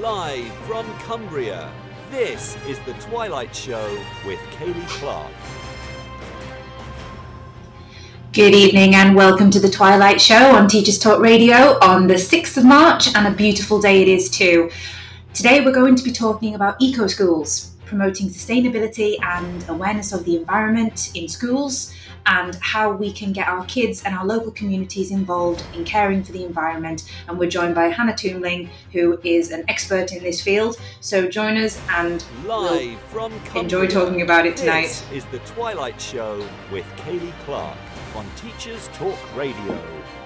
Live from Cumbria, this is The Twilight Show with Kaylee Clark. Good evening and welcome to the Twilight Show on Teachers Talk Radio on the 6th of March, and a beautiful day it is too. Today we're going to be talking about eco schools, promoting sustainability and awareness of the environment in schools, and how we can get our kids and our local communities involved in caring for the environment. And we're joined by Hannah Tomlin, who is an expert in this field. So join us and Live from Cumbria, enjoy talking about it tonight. This is The Twilight Show with Kaylee Clark on Teachers Talk Radio.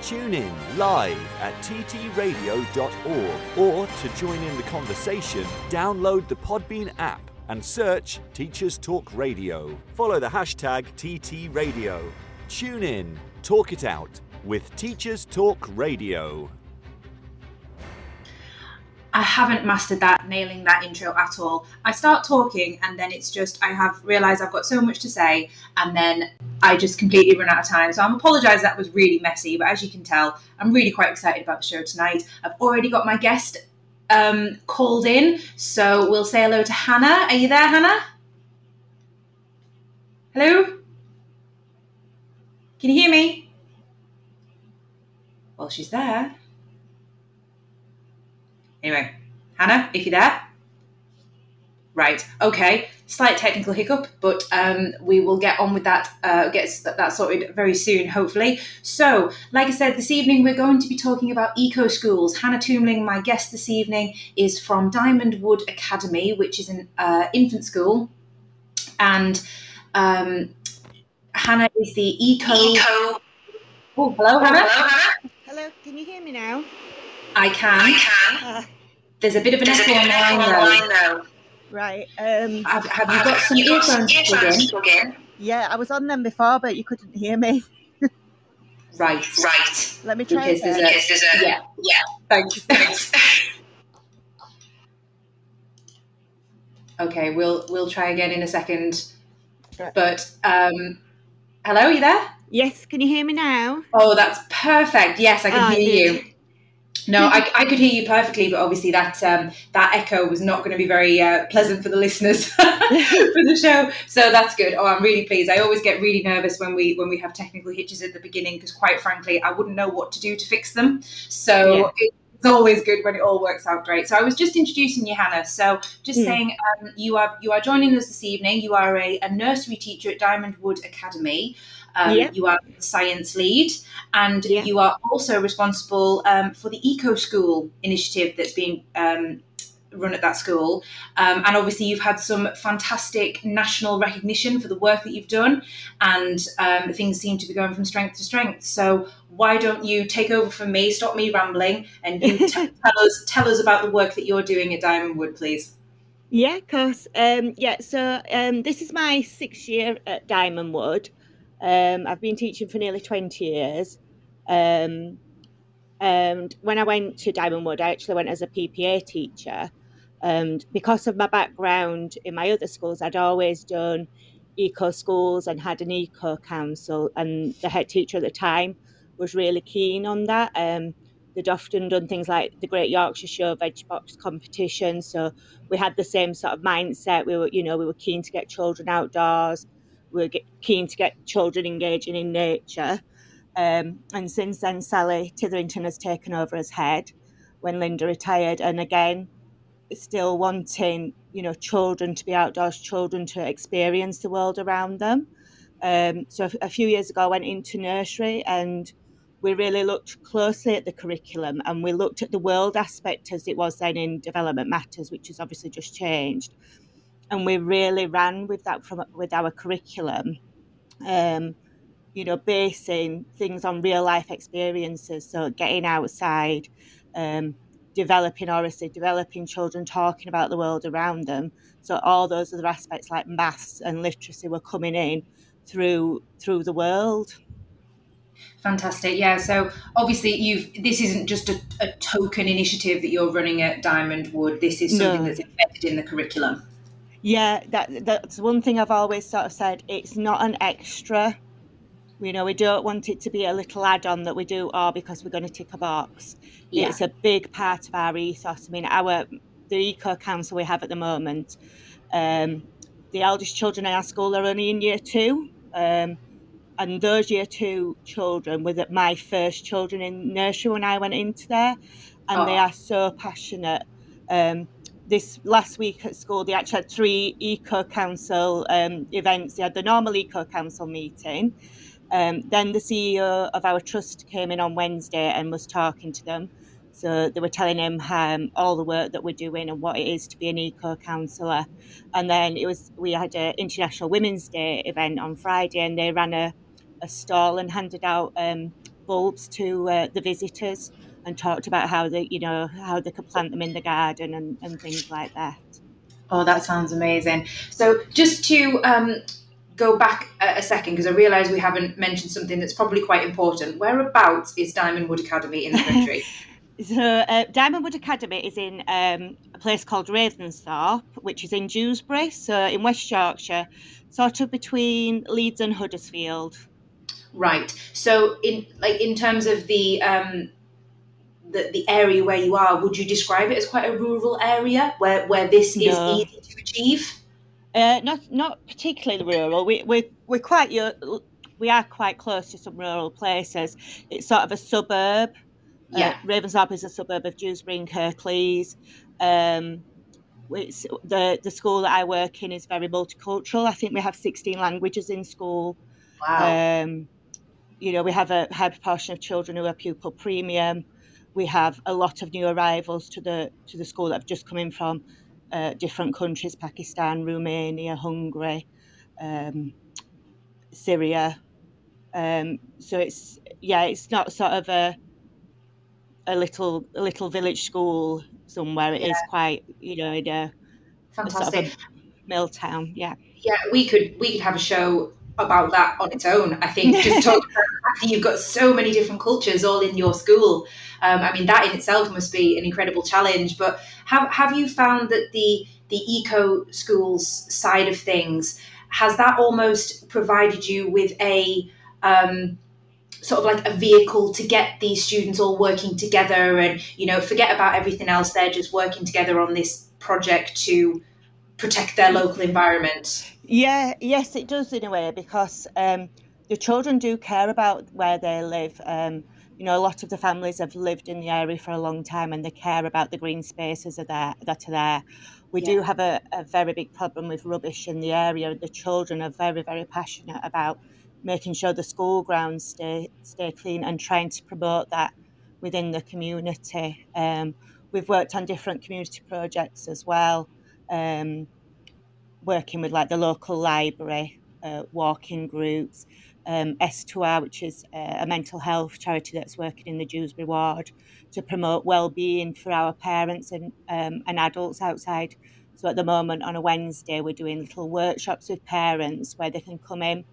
Tune in live at ttradio.org or to join in the conversation, download the Podbean app and search Teachers Talk Radio. Follow the hashtag TT Radio. Tune in, talk it out with Teachers Talk Radio. I haven't mastered that, nailing that intro at all. I start talking and then it's just, I have realised I've got so much to say and then I just completely run out of time. So I'm apologise that was really messy, but as you can tell, I'm really quite excited about the show tonight. I've already got my guest um, called in, so we'll say hello to Hannah. Are you there, Hannah? Hello? Can you hear me? Well, she's there. Anyway, Hannah, if you're there. Right, okay. Slight technical hiccup, but um, we will get on with that, uh, get that, that sorted very soon, hopefully. So, like I said, this evening we're going to be talking about eco schools. Hannah Tomlin, my guest this evening, is from Diamond Wood Academy, which is an uh, infant school. And um, Hannah is the eco. Eco. Oh, hello, Hannah. Hello, can you hear me now? I can. I can. Uh, There's a bit of an echo bit of an online though. Online though. Right. Um, Have, have you Have got some you earphones plugged earphones plug in? yeah, I was on them before, but you couldn't hear me. Right. Right. Let me try Because there's a- Yes, there's a Yeah. yeah. Thanks. Thanks. okay, we'll we'll try again in a second. Right. But um, hello, are you there? Yes, can you hear me now? Oh, that's perfect. Yes, I can Ah, hear good. you. No, I, I could hear you perfectly, but obviously that um, that echo was not going to be very uh, pleasant for the listeners for the show. So that's good. Oh, I'm really pleased. I always get really nervous when we when we have technical hitches at the beginning because, quite frankly, I wouldn't know what to do to fix them. So Yeah. it's always good when it all works out great. So I was just introducing you, Hannah. So just Hmm. saying, um, you are you are joining us this evening. You are a, a nursery teacher at Diamond Wood Academy. Um, Yeah. You are the science lead, and Yeah. you are also responsible um, for the Eco School initiative that's being um, run at that school. Um, and obviously, you've had some fantastic national recognition for the work that you've done, and um, things seem to be going from strength to strength. So, why don't you take over from me? Stop me rambling, and you t- tell us tell us about the work that you're doing at Diamond Wood, please. Yeah, of course. Um, yeah, so um, this is my sixth year at Diamond Wood. Um, I've been teaching for nearly 20 years. Um, and when I went to Diamond Wood, I actually went as a PPA teacher. And because of my background in my other schools, I'd always done eco schools and had an eco council. And the head teacher at the time was really keen on that. Um, they'd often done things like the Great Yorkshire Show Veg Box competition. So we had the same sort of mindset. We were, you know, we were keen to get children outdoors. We were keen to get children engaging in nature. Um, and since then, Sally Titherington has taken over as head when Linda retired. And again, still wanting, you know, children to be outdoors, children to experience the world around them. Um, so a few years ago, I went into nursery and we really looked closely at the curriculum and we looked at the world aspect as it was then in development matters, which has obviously just changed. And we really ran with that from with our curriculum, um, you know, basing things on real life experiences. So getting outside, um, developing oracy, developing children talking about the world around them. So all those other aspects like maths and literacy were coming in through through the world. Fantastic. Yeah. So obviously, you've this isn't just a, a token initiative that you're running at Diamond Wood. This is something No. that's embedded in the curriculum. Yeah, that that's one thing I've always sort of said. It's not an extra. You know, we don't want it to be a little add-on that we do, or because we're going to tick a box. Yeah. It's a big part of our ethos. I mean, our the eco council we have at the moment, um, the eldest children in our school are only in year two. Um, and those year two children were my first children in nursery when I went into there, and oh. they are so passionate. Um, this last week at school, they actually had three eco council um, events. They had the normal eco council meeting. Um, then the CEO of our trust came in on Wednesday and was talking to them. So they were telling him um, all the work that we're doing and what it is to be an eco counsellor. And then it was we had an International Women's Day event on Friday, and they ran a, a stall and handed out um, bulbs to uh, the visitors and talked about how they, you know, how they could plant them in the garden and, and things like that. Oh, that sounds amazing. So just to um, go back a, second, because I realise we haven't mentioned something that's probably quite important. Whereabouts is Diamond Wood Academy in the country? so uh, Diamond Wood Academy is in um, a place called Ravensthorpe, which is in Dewsbury, so in West Yorkshire, sort of between Leeds and Huddersfield. Right. So in like in terms of the um, the, the area where you are, would you describe it as quite a rural area where, where this is no. easy to achieve? Uh, not not particularly rural. We we we're quite we are quite close to some rural places. It's sort of a suburb. Uh, yeah, uh, Ravensthorpe is a suburb of Dewsbury and Kirklees. Um, it's, the the school that I work in is very multicultural. I think we have 16 languages in school. Wow. Um, you know, we have a high proportion of children who are pupil premium we have a lot of new arrivals to the to the school that have just come in from uh, different countries: Pakistan, Romania, Hungary, um, Syria. Um, so it's yeah, it's not sort of a a little a little village school somewhere. It yeah. is quite you know in a, fantastic a sort of mill town. Yeah, yeah. We could we could have a show about that on its own. I think just talk about you've got so many different cultures all in your school. Um, I mean, that in itself must be an incredible challenge. But have have you found that the the eco schools side of things has that almost provided you with a um, sort of like a vehicle to get these students all working together and you know forget about everything else they're just working together on this project to protect their local environment yeah yes it does in a way because um, the children do care about where they live um, you know, a lot of the families have lived in the area for a long time and they care about the green spaces are there, that are there. We yeah. do have a, a very big problem with rubbish in the area. And the children are very, very passionate about making sure the school grounds stay stay clean and trying to promote that within the community. Um, we've worked on different community projects as well, um, working with like the local library, uh, walking groups, um, S2R, which is uh, a mental health charity that's working in the Dewsbury ward to promote well-being for our parents and um, and adults outside. So at the moment on a Wednesday we're doing little workshops with parents where they can come in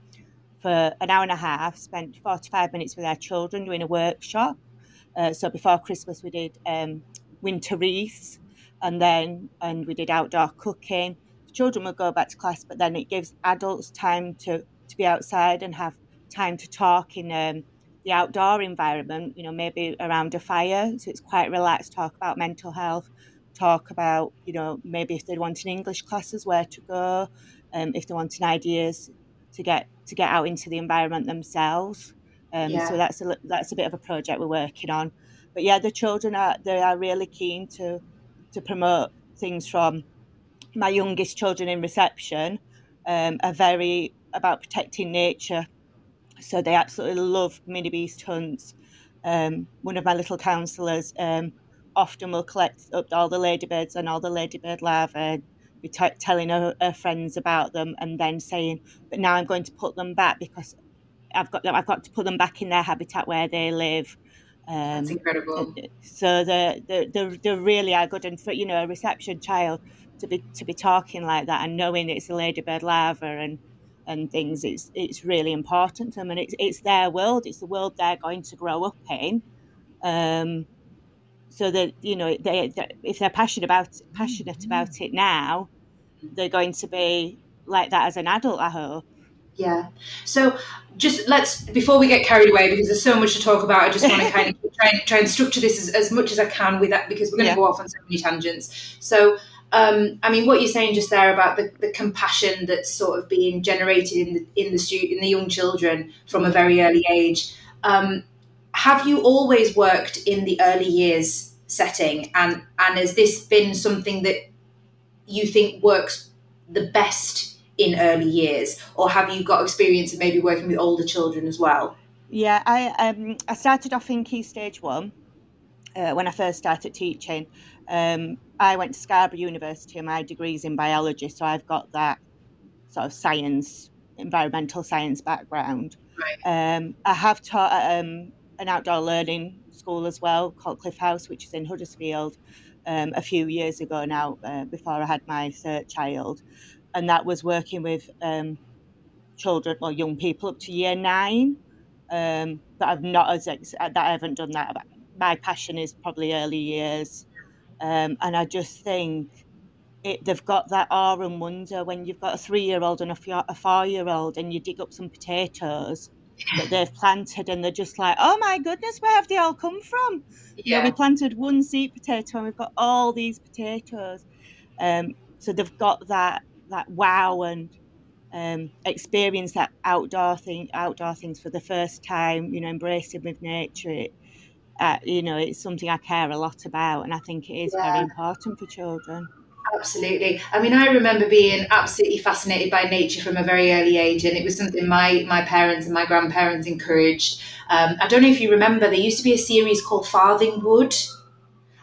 for an hour and a half, spend 45 minutes with their children doing a workshop. Uh, so before Christmas we did um, winter wreaths and then and we did outdoor cooking. The children would go back to class, but then it gives adults time to to be outside and have time to talk in um, the outdoor environment, you know, maybe around a fire. So it's quite relaxed, talk about mental health, talk about, you know, maybe if they want an English classes, where to go, um, if they wanting ideas to get to get out into the environment themselves. Um, yeah. So that's a that's a bit of a project we're working on. But yeah, the children are they are really keen to to promote things from my youngest children in reception um, are very about protecting nature. So they absolutely love mini beast hunts. Um, one of my little counsellors um, often will collect up all the ladybirds and all the ladybird larvae, be t- telling her, her, friends about them, and then saying, "But now I'm going to put them back because I've got I've got to put them back in their habitat where they live." Um, That's incredible. So the the the, really are good, and for you know a reception child to be to be talking like that and knowing it's a ladybird larva and and things, it's it's really important to them, and it's it's their world. It's the world they're going to grow up in. Um, so that you know, they, they, if they're passionate about passionate about it now, they're going to be like that as an adult. I hope. Yeah. So just let's before we get carried away because there's so much to talk about. I just want to kind of try and, try and structure this as, as much as I can with that because we're going to Yeah. go off on so many tangents. So. Um, I mean, what you're saying just there about the, the compassion that's sort of being generated in the in the stu- in the young children from a very early age. Um, have you always worked in the early years setting, and and has this been something that you think works the best in early years, or have you got experience of maybe working with older children as well? Yeah, I um I started off in Key Stage One uh, when I first started teaching. Um, I went to Scarborough University and my degree's in biology, so I've got that sort of science, environmental science background. Um, I have taught at um, an outdoor learning school as well called Cliff House, which is in Huddersfield, um, a few years ago now, uh, before I had my third child, and that was working with um, children or young people up to year nine. Um, but I've not as ex- that I haven't done that. My passion is probably early years, um, and I just think it, they've got that awe and wonder when you've got a three-year-old and a, f- a four-year-old, and you dig up some potatoes that they've planted, and they're just like, "Oh my goodness, where have they all come from?" You know, we planted one seed potato, and we've got all these potatoes. Um, so they've got that that wow and um, experience that outdoor thing, outdoor things for the first time. You know, embracing with nature. It, uh, you know, it's something I care a lot about, and I think it is Yeah. very important for children. Absolutely. I mean, I remember being absolutely fascinated by nature from a very early age, and it was something my my parents and my grandparents encouraged. Um, I don't know if you remember, there used to be a series called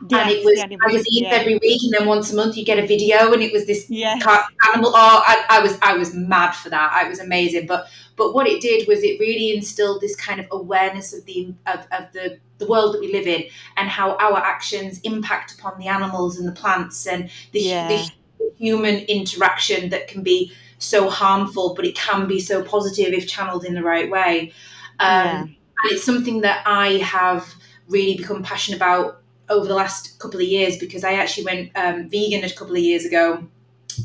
Farthingwood, and it was yeah, magazines yeah. every week, and then once a month you get a video, and it was this Yes. animal. Oh, I, I was I was mad for that. It was amazing. But but what it did was it really instilled this kind of awareness of the of, of the the world that we live in and how our actions impact upon the animals and the plants and the, Yeah. the human interaction that can be so harmful, but it can be so positive if channeled in the right way. Um. And it's something that I have really become passionate about over the last couple of years because I actually went um, vegan a couple of years ago,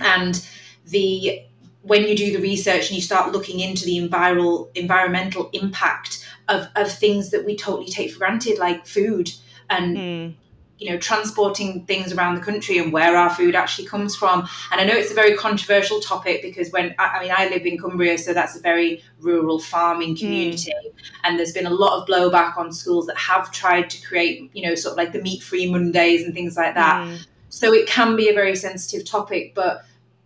and the when you do the research and you start looking into the environmental environmental impact of, of things that we totally take for granted, like food and Mm. You know transporting things around the country and where our food actually comes from. And i know it's a very controversial topic because when i, mean i live in cumbria so that's a very rural farming community. And there's been a lot of blowback on schools that have tried to create you know sort of like the meat free mondays and things like that. Mm. so it can be a very sensitive topic but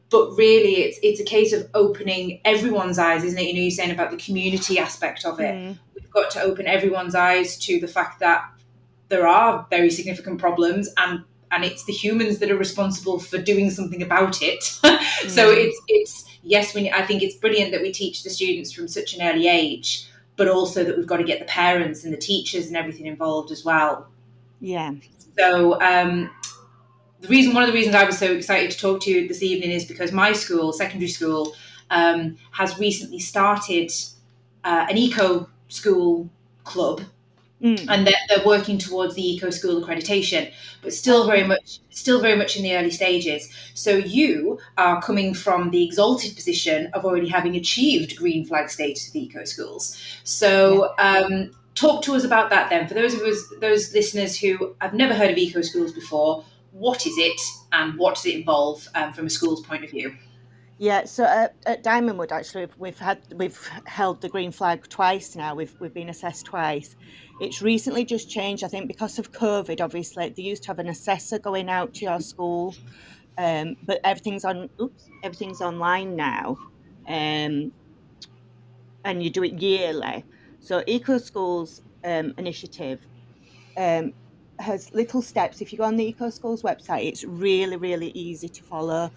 but really it's it's a case of opening everyone's eyes isn't it? You know you're saying about the community aspect of it. Mm. we've got to open everyone's eyes to the fact that there are very significant problems and and it's the humans that are responsible for doing something about it so Mm. it's it's yes we i think it's brilliant that we teach the students from such an early age but also that we've got to get the parents and the teachers and everything involved as well Yeah. so um, the reason, one of the reasons I was so excited to talk to you this evening is because my school, secondary school, um, has recently started uh, an eco school club, Mm. and they're, they're working towards the eco school accreditation, but still very much, still very much in the early stages. So you are coming from the exalted position of already having achieved green flag status with eco schools. So. Um, talk to us about that then. For those of us, those listeners who have never heard of eco schools before, what is it and what does it involve um, from a school's point of view? Yeah, so at, at Diamondwood, actually, we've- we've had we've held the green flag twice now. We've we've been assessed twice. It's recently just changed, I think, because of COVID. Obviously, they used to have an assessor going out to your school, um, but everything's on. Oops, everything's online now, um, and you do it yearly. So Eco Schools um, initiative um, has little steps. If you go on the Eco Schools website, it's really really easy to follow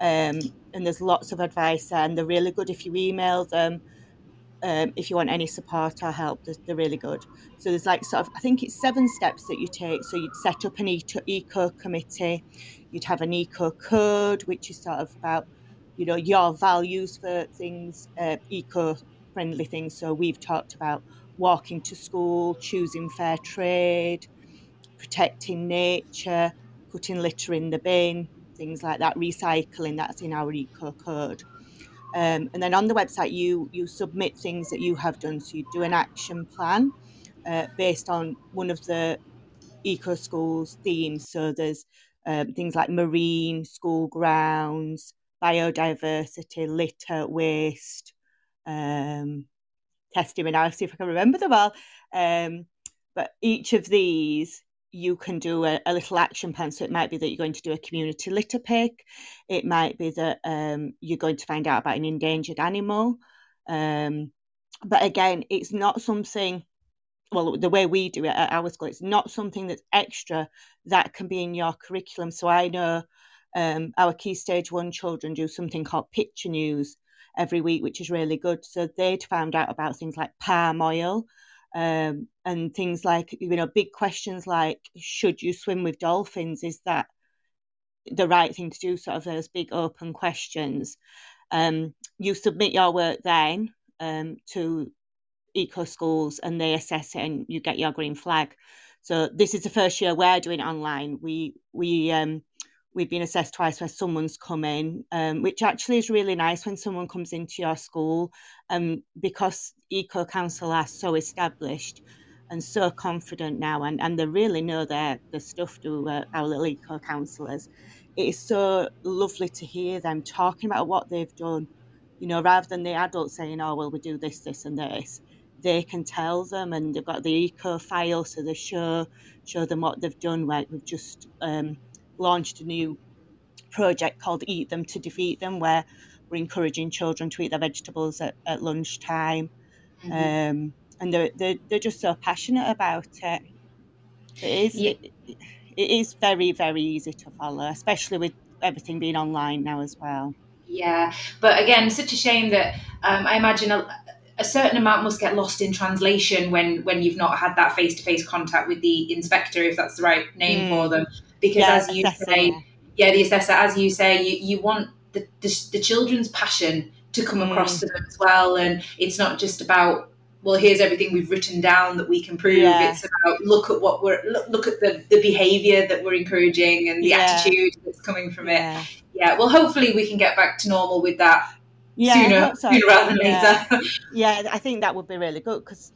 um, and there's lots of advice there, and they're really good if you email them. Um, if you want any support or help, they're, they're really good. So there's like sort of, I think it's seven steps that you take. So you'd set up an eco, committee, you'd have an eco code, which is sort of about, you know, your values for things, uh, eco friendly things. So we've talked about walking to school, choosing fair trade, protecting nature, putting litter in the bin, things like that, recycling, that's in our eco code. Um, and then on the website, you you submit things that you have done. So you do an action plan uh, based on one of the eco schools themes. So there's um, things like marine, school grounds, biodiversity, litter, waste, um, testing and now see if I can remember them all. Um, but each of these you can do a, a, little action plan. So it might be that you're going to do a community litter pick. It might be that um, you're going to find out about an endangered animal. Um, but again, it's not something, well, the way we do it at our school, it's not something that's extra that can be in your curriculum. So I know um, our Key Stage 1 children do something called Picture News every week, which is really good. So they'd found out about things like palm oil um, and things like you know big questions like should you swim with dolphins? Is that the right thing to do? Sort of those big open questions. Um, you submit your work then um, to eco schools and they assess it and you get your green flag. So this is the first year we're doing online. We we um, we've been assessed twice where someone's come in, um, which actually is really nice when someone comes into your school. Um, because Eco Council are so established and so confident now, and, and they really know their, their stuff, do uh, our little Eco Councillors. It is so lovely to hear them talking about what they've done, you know, rather than the adults saying, oh, well, we do this, this, and this. They can tell them, and they've got the eco file, so they show show them what they've done. Like we've just um, launched a new project called Eat Them to Defeat Them, where we're encouraging children to eat their vegetables at, at lunchtime. Mm-hmm. Um, and they're, they're, they're just so passionate about it. It is, yeah. it, it is very, very easy to follow, especially with everything being online now as well. Yeah, but again, such a shame that um, I imagine a, a, certain amount must get lost in translation when when you've not had that face to face contact with the inspector, if that's the right name mm. for them because yeah, as you assessor, say, yeah. the assessor, as you say, you, you want the, the, the children's passion to come mm. across to them as well, and it's not just about well, here's everything we've written down that we can prove. Yeah. It's about look at what we're look, look at the, the behavior that we're encouraging and the yeah. attitude that's coming from yeah. it. Yeah. Well, hopefully we can get back to normal with that yeah, sooner, so. sooner rather than later. yeah, I think that would be really good because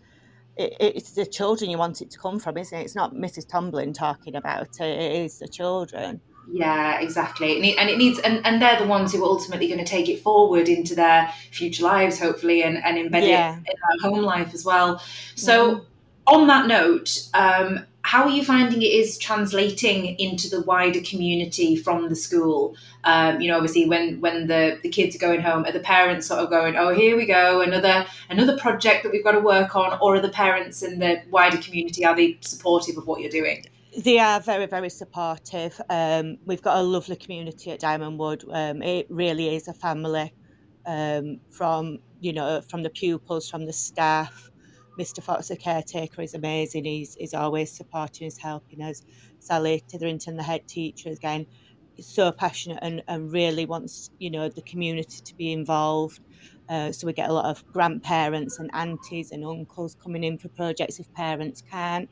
it, it's the children you want it to come from, isn't it? It's not Mrs. Tomlin talking about it; it is the children. Yeah, exactly, and it, and it needs, and, and they're the ones who are ultimately going to take it forward into their future lives, hopefully, and, and embed yeah. it in their home life as well. So, mm. on that note, um, how are you finding it is translating into the wider community from the school? Um, you know, obviously, when when the, the kids are going home, are the parents sort of going, "Oh, here we go, another another project that we've got to work on," or are the parents and the wider community are they supportive of what you're doing? They are very, very supportive. Um, we've got a lovely community at Diamond Wood. Um, it really is a family um, from you know from the pupils, from the staff. Mr. Fox, the caretaker, is amazing. He's, he's always supporting us, helping us. Sally Titherington, the head teacher, again, is so passionate and, and really wants, you know, the community to be involved. Uh, so we get a lot of grandparents and aunties and uncles coming in for projects if parents can't.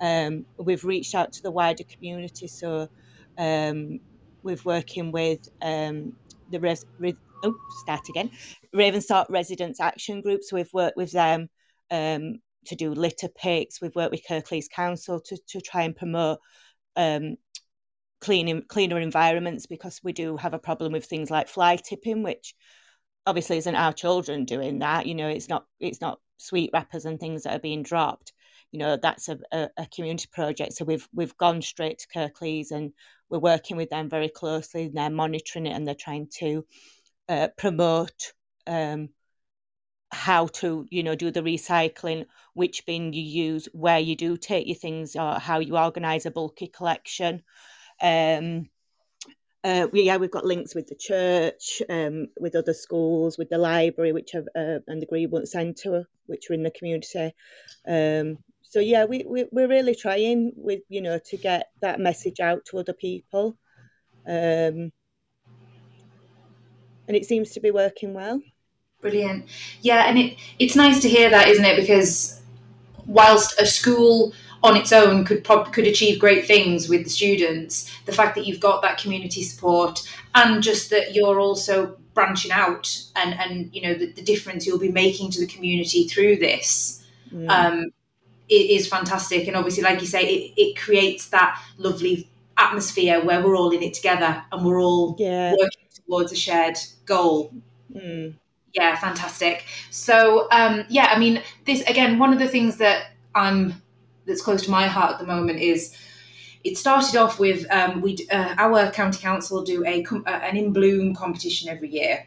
Um, we've reached out to the wider community, so um, we're working with um, the res- re- oh, start again, Ravensthorpe Residents Action Group. So we've worked with them um, to do litter picks. We've worked with Kirklees Council to, to try and promote um, cleaning, cleaner environments because we do have a problem with things like fly tipping, which obviously isn't our children doing that. You know, it's not it's not sweet wrappers and things that are being dropped. You know, that's a, a, a community project. So we've we've gone straight to Kirklees and we're working with them very closely. And they're monitoring it and they're trying to uh, promote um, how to you know do the recycling which bin you use where you do take your things or how you organize a bulky collection um uh, we, yeah, we've got links with the church, um, with other schools, with the library, which have, uh, and the Greenwood Centre, which are in the community. Um, so yeah, we, we we're really trying with you know to get that message out to other people, um, and it seems to be working well. Brilliant. Yeah, and it it's nice to hear that, isn't it? Because whilst a school on its own could prob- could achieve great things with the students, the fact that you've got that community support and just that you're also branching out and and you know the, the difference you'll be making to the community through this Mm. um, it is fantastic. And obviously, like you say, it, it creates that lovely atmosphere where we're all in it together and we're all yeah. working towards a shared goal. Mm. Yeah, fantastic. So, um, yeah, I mean, this again, one of the things that I'm that's close to my heart at the moment is it started off with um, we uh, our county council do a uh, an in bloom competition every year.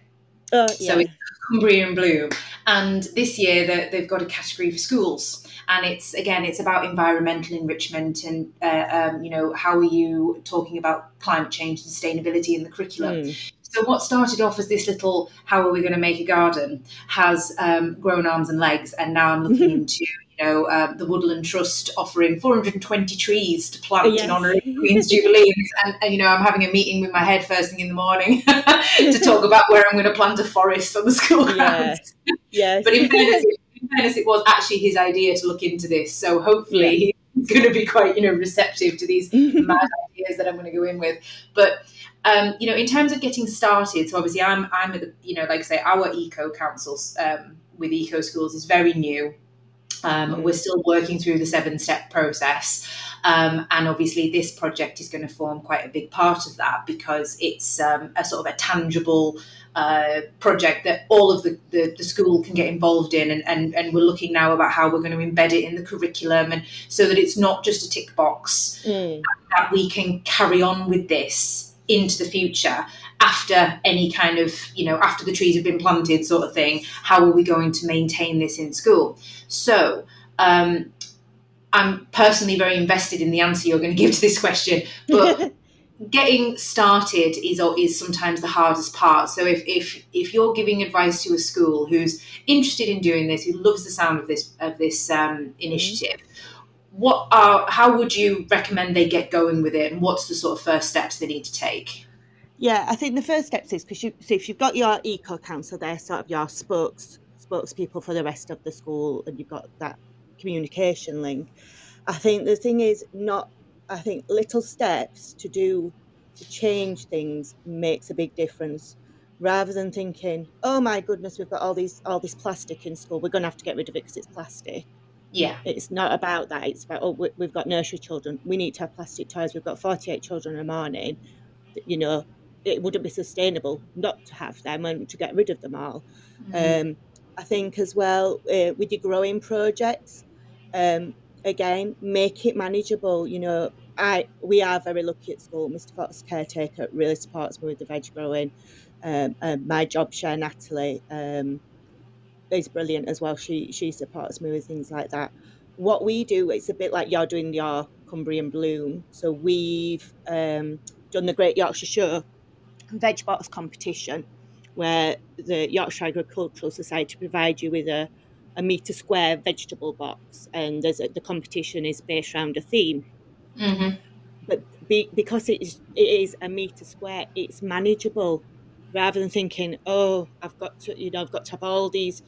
Oh, So yeah. it's Cumbria in Bloom, and this year they've got a category for schools, and it's again it's about environmental enrichment and uh, um, you know how are you talking about climate change and sustainability in the curriculum. Mm. So what started off as this little how are we going to make a garden has um, grown arms and legs, and now I'm looking into you know um, the Woodland Trust offering 420 trees to plant Yes. in honour of Queen's Jubilee, and, and you know I'm having a meeting with my head first thing in the morning to talk about where I'm going to plant a forest on the school grounds. Yes. Yes. But in fairness, fairness, it was actually his idea to look into this, so hopefully he's going to be quite you know receptive to these mad ideas that I'm going to go in with. But um, you know, in terms of getting started, so obviously I'm I'm at the, you know like I say our eco councils um, with eco schools is very new. Um, Mm. We're still working through the seven step process, um, and obviously this project is going to form quite a big part of that because it's um, a sort of a tangible uh, project that all of the, the, the school can get involved in. And, and, and we're looking now about how we're going to embed it in the curriculum and so that it's not just a tick box Mm. that we can carry on with this into the future after any kind of you know after the trees have been planted sort of thing. How are we going to maintain this in school? So um, i'm personally very invested in the answer you're going to give to this question but getting started is is sometimes the hardest part. So if if if you're giving advice to a school who's interested in doing this, who loves the sound of this of this um, initiative, what are how would you recommend they get going with it, and what's the sort of first steps they need to take? Yeah, I think the first steps is because you so if you've got your eco council there, sort of your spokes spokespeople for the rest of the school, and you've got that communication link. I think the thing is not. I think little steps to do to change things makes a big difference. Rather than thinking, oh my goodness, we've got all these all this plastic in school, we're going to have to get rid of it because it's plastic. Yeah, It's not about that. It's about oh, we- we've got nursery children. We need to have plastic toys. We've got forty-eight children in a morning. You know, it wouldn't be sustainable not to have them and to get rid of them all. Um, I think as well uh, with your growing projects, um, again, make it manageable. You know, I we are very lucky at school. Mr. Fox caretaker really supports me with the veg growing. Um, my job share Natalie um, is brilliant as well. She she supports me with things like that. What we do, it's a bit like you're doing your Cumbria in Bloom. So we've um, done the Great Yorkshire Show veg box competition, where the Yorkshire Agricultural Society provide you with a, a metre square vegetable box, and there's a, the competition is based around a theme. hmm But be, because it is, it is a metre square, it's manageable, rather than thinking, oh, I've got to, you know, I've got to have all these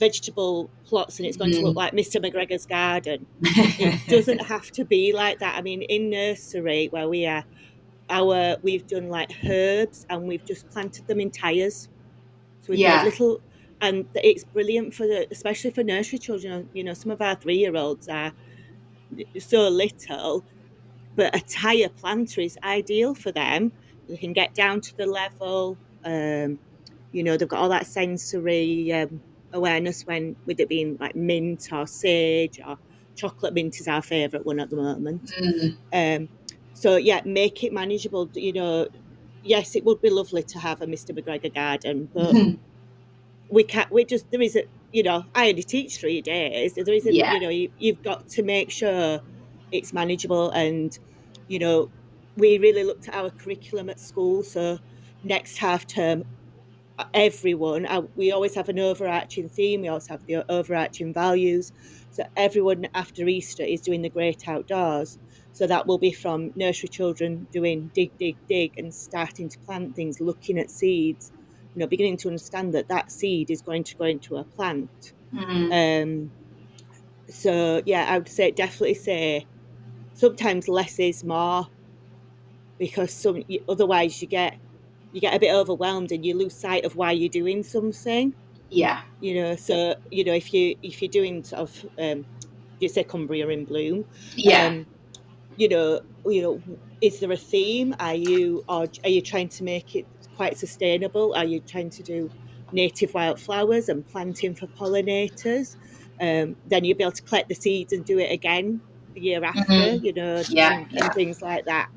vegetable plots, and it's going to look like Mr. McGregor's garden it doesn't have to be like that. I mean, in nursery where we are, our we've done like herbs and we've just planted them in tires. So we've Yeah. made little, and it's brilliant for the, especially for nursery children. You know, some of our three-year-olds are so little, but a tire planter is ideal for them. They can get down to the level. Um, you know, they've got all that sensory um, awareness when, with it being like mint or sage or chocolate mint is our favourite one at the moment. Mhm. Um, so yeah, make it manageable. You know, yes, it would be lovely to have a Mr. McGregor garden, but we can't. We just there is a you know I only teach three days. There isn't Yeah. you know you, you've got to make sure it's manageable and you know we really looked at our curriculum at school. So next half term, everyone uh, we always have an overarching theme. We also have the overarching values. So everyone after Easter is doing the great outdoors. So that will be from nursery children doing dig, dig, dig, and starting to plant things, looking at seeds you know, beginning to understand that that seed is going to go into a plant. Mhm. Um, so yeah, I would say definitely say sometimes less is more because some otherwise you get you get a bit overwhelmed and you lose sight of why you're doing something. Yeah. You know, so you know if you if you're doing sort of um, you say Cumbria in bloom. Yeah. Um, you know, you know, is there a theme? Are you or are you trying to make it quite sustainable? Are you trying to do native wildflowers and planting for pollinators? Um, then you'll be able to collect the seeds and do it again the year after. Mhm. You know, Yeah, and, yeah. and things like that.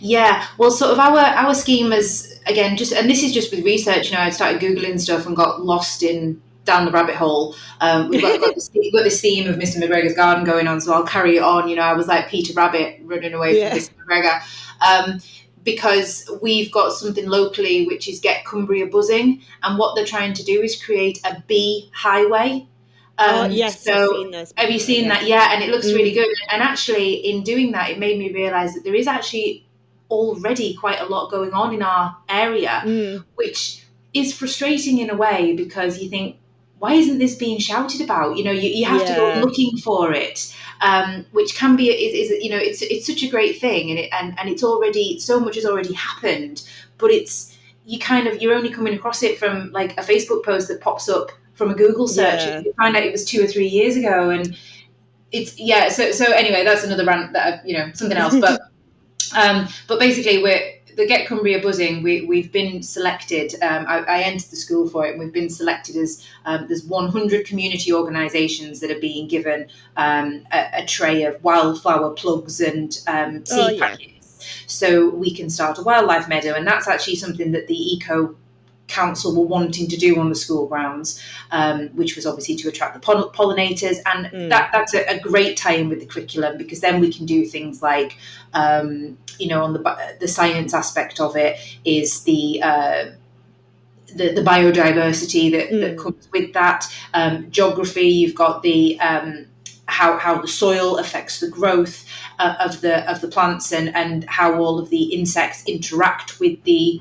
Yeah, well, sort of our our scheme is again just, and this is just with research. You know, I started googling stuff and got lost in down the rabbit hole. Um, we've got, got, this, we've got this theme of Mr. McGregor's garden going on, so I'll carry it on. You know, I was like Peter Rabbit running away Yeah. from Mr. McGregor. Um, because we've got something locally which is Get Cumbria Buzzing, and what they're trying to do is create a bee highway. oh Um, yes, so those. have you seen yeah. that? Yeah, and it looks Mm. really good. And actually, in doing that, it made me realize that there is actually already quite a lot going on in our area, Mm, which is frustrating in a way because you think, why isn't this being shouted about? You know, you, you have to go looking for it, um, which can be is, is you know it's it's such a great thing, and it and, and it's already so much has already happened, but it's you kind of you're only coming across it from like a Facebook post that pops up from a Google search. Yeah. You find out it was two or three years ago, and it's yeah. So so anyway, that's another rant that I, you know something else, but um, but basically we're the Get Cumbria Buzzing. We we've been selected. Um, I, I entered the school for it, and we've been selected as um, there's 100 community organisations that are being given um, a, a tray of wildflower plugs and um, seed Oh, yeah. packets, so we can start a wildlife meadow, and that's actually something that the Eco Council were wanting to do on the school grounds, um, which was obviously to attract the poll- pollinators, and Mm. that that's a, a great tie-in with the curriculum because then we can do things like, um, you know, on the the science aspect of it is the uh, the, the biodiversity that, that Mm. comes with that um, geography. You've got the um, how how the soil affects the growth uh, of the of the plants and and how all of the insects interact with the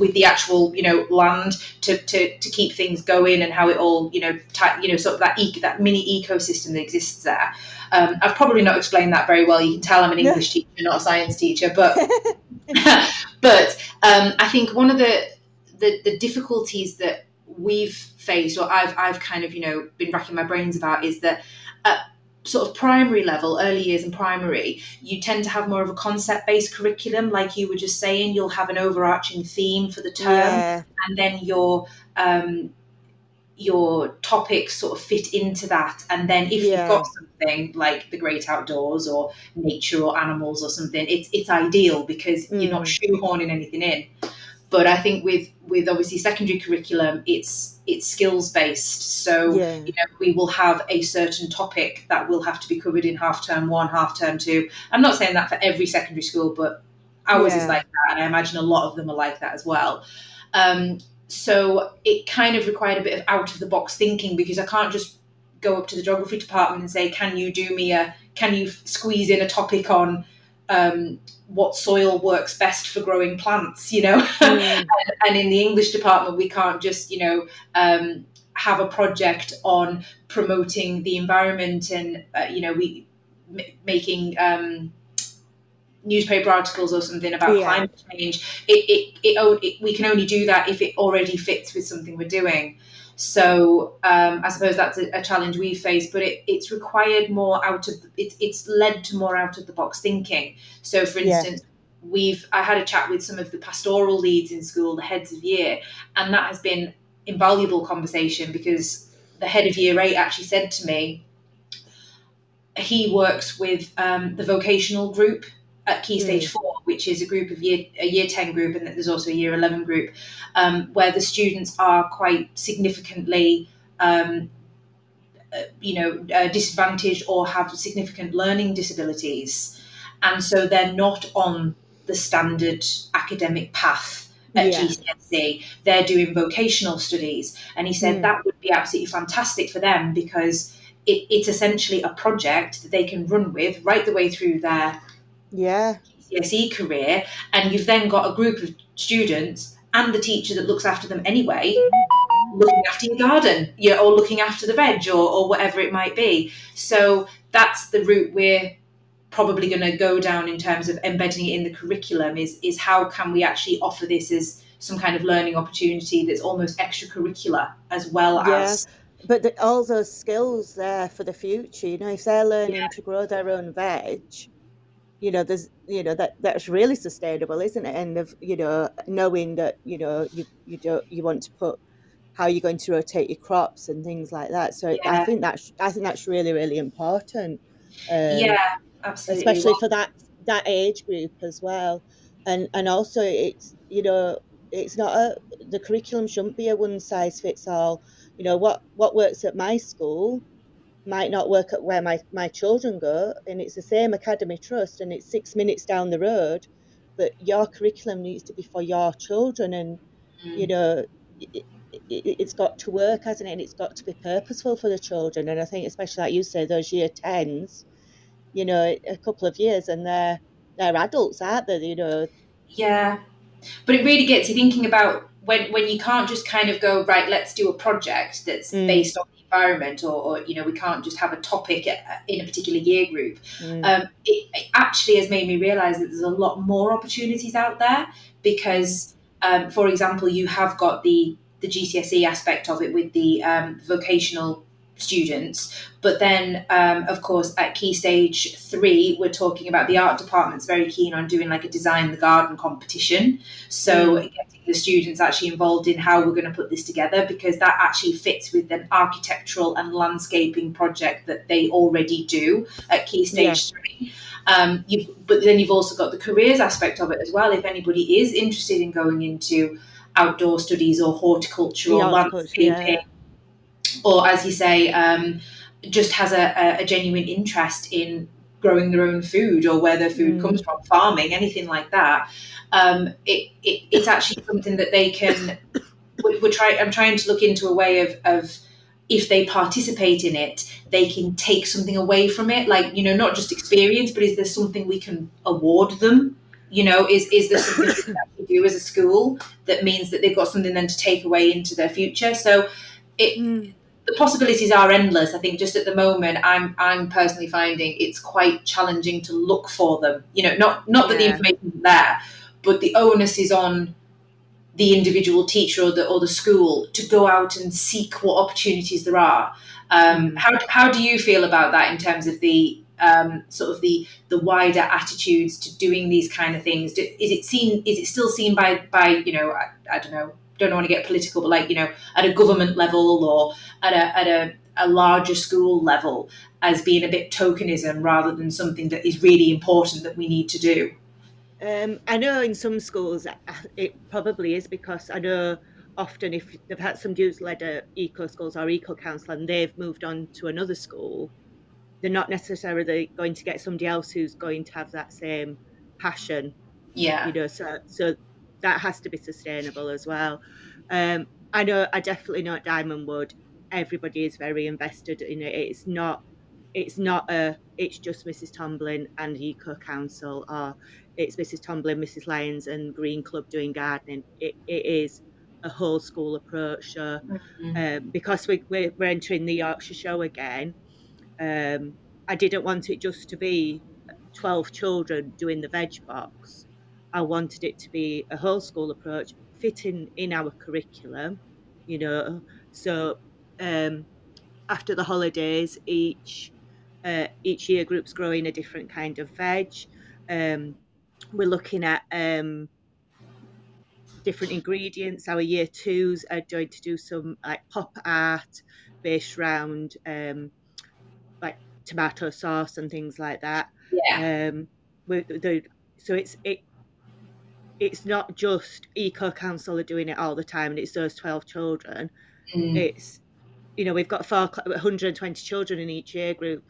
with the actual you know land to, to, to keep things going and how it all you know ti- you know sort of that eco, that mini ecosystem that exists there. Um, I've probably not explained that very well. You can tell I'm an. English teacher, not a science teacher, but but um, I think one of the, the the difficulties that we've faced, or I've I've kind of you know been racking my brains about, is that at sort of primary level, early years and primary, you tend to have more of a concept based curriculum, like you were just saying. You'll have an overarching theme for the term, yeah, and then your um, your topics sort of fit into that. And then if Yeah. you've got something like the great outdoors or nature or animals or something, it's it's ideal because you're not shoehorning anything in. But I think with with obviously secondary curriculum, it's it's skills based. So yeah, you know, we will have a certain topic that will have to be covered in half term one, half term two. I'm not saying that for every secondary school, but ours Yeah. is like that, and I imagine a lot of them are like that as well. Um, so it kind of required a bit of out of the box thinking because I can't just go up to the geography department and say, "Can you do me a? Can you squeeze in a topic on?" Um, what soil works best for growing plants, you know? Mm. and in the English department, we can't just, you know, um, have a project on promoting the environment and, uh, you know, we m- making um, newspaper articles or something about Yeah. climate change. It, it, it, it, we can only do that if it already fits with something we're doing. So um, I suppose that's a, a challenge we face, but it, it's required more out of it's it's led to more out of the box thinking. So, for Yeah. instance, we've I had a chat with some of the pastoral leads in school, the heads of year, and that has been invaluable conversation because the head of year eight actually said to me he works with um, the vocational group at Key Stage Four, which is a group of year a year ten group, and there's also a year eleven group, um, where the students are quite significantly. Um, uh, you know, uh, disadvantaged or have significant learning disabilities, and so they're not on the standard academic path at Yeah. GCSE. They're doing vocational studies, and he said Mm. that would be absolutely fantastic for them because it, it's essentially a project that they can run with right the way through their yeah, GCSE career, and you've then got a group of students and the teacher that looks after them anyway, looking after your garden, yeah, or looking after the veg, or, or whatever it might be. So that's the route we're probably going to go down in terms of embedding it in the curriculum is is how can we actually offer this as some kind of learning opportunity that's almost extracurricular as well Yeah, as but the, all those skills there for the future, you know, if they're learning yeah to grow their own veg, you know, there's, you know, that that's really sustainable, isn't it? And of, you know, knowing that, you know, you you don't you want to put how you're going to rotate your crops and things like that. So I think that's I think that's really really important, um, yeah absolutely especially for that that age group as well. And and also it's you know it's not a the curriculum shouldn't be a one size fits all. You know what what works at my school might not work at where my, my children go and it's the same academy trust and it's six minutes down the road but your curriculum needs to be for your children and you Mm. know it, it, it's got to work hasn't it? And it's got to be purposeful for the children and i think especially like you say those year 10s you know a couple of years and they're they're adults aren't they? You know. Yeah. But it really gets you thinking about when when you can't just kind of go right let's do a project that's mm, based on environment or, or you know we can't just have a topic in a particular year group. Mm, um, it, it actually has made me realize that there's a lot more opportunities out there because um, for example you have got the the GCSE aspect of it with the um, vocational students. But then um, of course at key stage three we're talking about the art department's very keen on doing like a design the garden competition. So mm, getting the students actually involved in how we're going to put this together because that actually fits with an architectural and landscaping project that they already do at key yeah. stage three. Um, you've, but then you've also got the careers aspect of it as well. If anybody is interested in going into outdoor studies or horticulture the or landscaping yeah or as you say, um, just has a, a, genuine interest in growing their own food or where their food comes mm, from, farming, anything like that, um, it, it, it's actually something that they can. We're, we're trying. I'm trying to look into a way of, of if they participate in it, they can take something away from it. Like you know, not just experience, but is there something we can award them? You know, is is there something that we can do as a school that means that they've got something then to take away into their future? So it mm, the possibilities are endless. I think just at the moment, I'm I'm personally finding it's quite challenging to look for them. You know, not not that the information is there, but the onus is on the individual teacher or the or the school to go out and seek what opportunities there are. Um, mm. how how do you feel about that in terms of the um, sort of the the wider attitudes to doing these kind of things? Do, is it seen? Is it still seen by by you know I, I don't know don't want to get political, but like you know at a government level or at a at a, a larger school level as being a bit tokenism rather than something that is really important that we need to do. Um, I know in some schools uh, it probably is because I know often if they've had somebody who's led a eco schools or eco council and they've moved on to another school, they're not necessarily going to get somebody else who's going to have that same passion, Yeah. you know. So so that has to be sustainable as well. Um, I know I definitely know at Diamond Wood, everybody is very invested in it. It's not it's not a it's just Mrs. Tomlin and Eco Council or it's Mrs. Tomlin, Mrs. Lyons and Green Club doing gardening. It, it is a whole school approach. So Mhm. um, because we, we're, we're entering the Yorkshire Show again, um, I didn't want it just to be 12 children doing the veg box. I wanted it to be a whole school approach, fitting in our curriculum, you know. So um, after the holidays, each uh, each year group's growing a different kind of veg. Um, we're looking at um, different ingredients. Our year twos are going to do some like pop art based around um, like tomato sauce and things like that. Yeah. Um, with the, so it's it it's not just Eco Council are doing it all the time, and it's those twelve children. Mm. It's you know we've got four, 120 children in each year group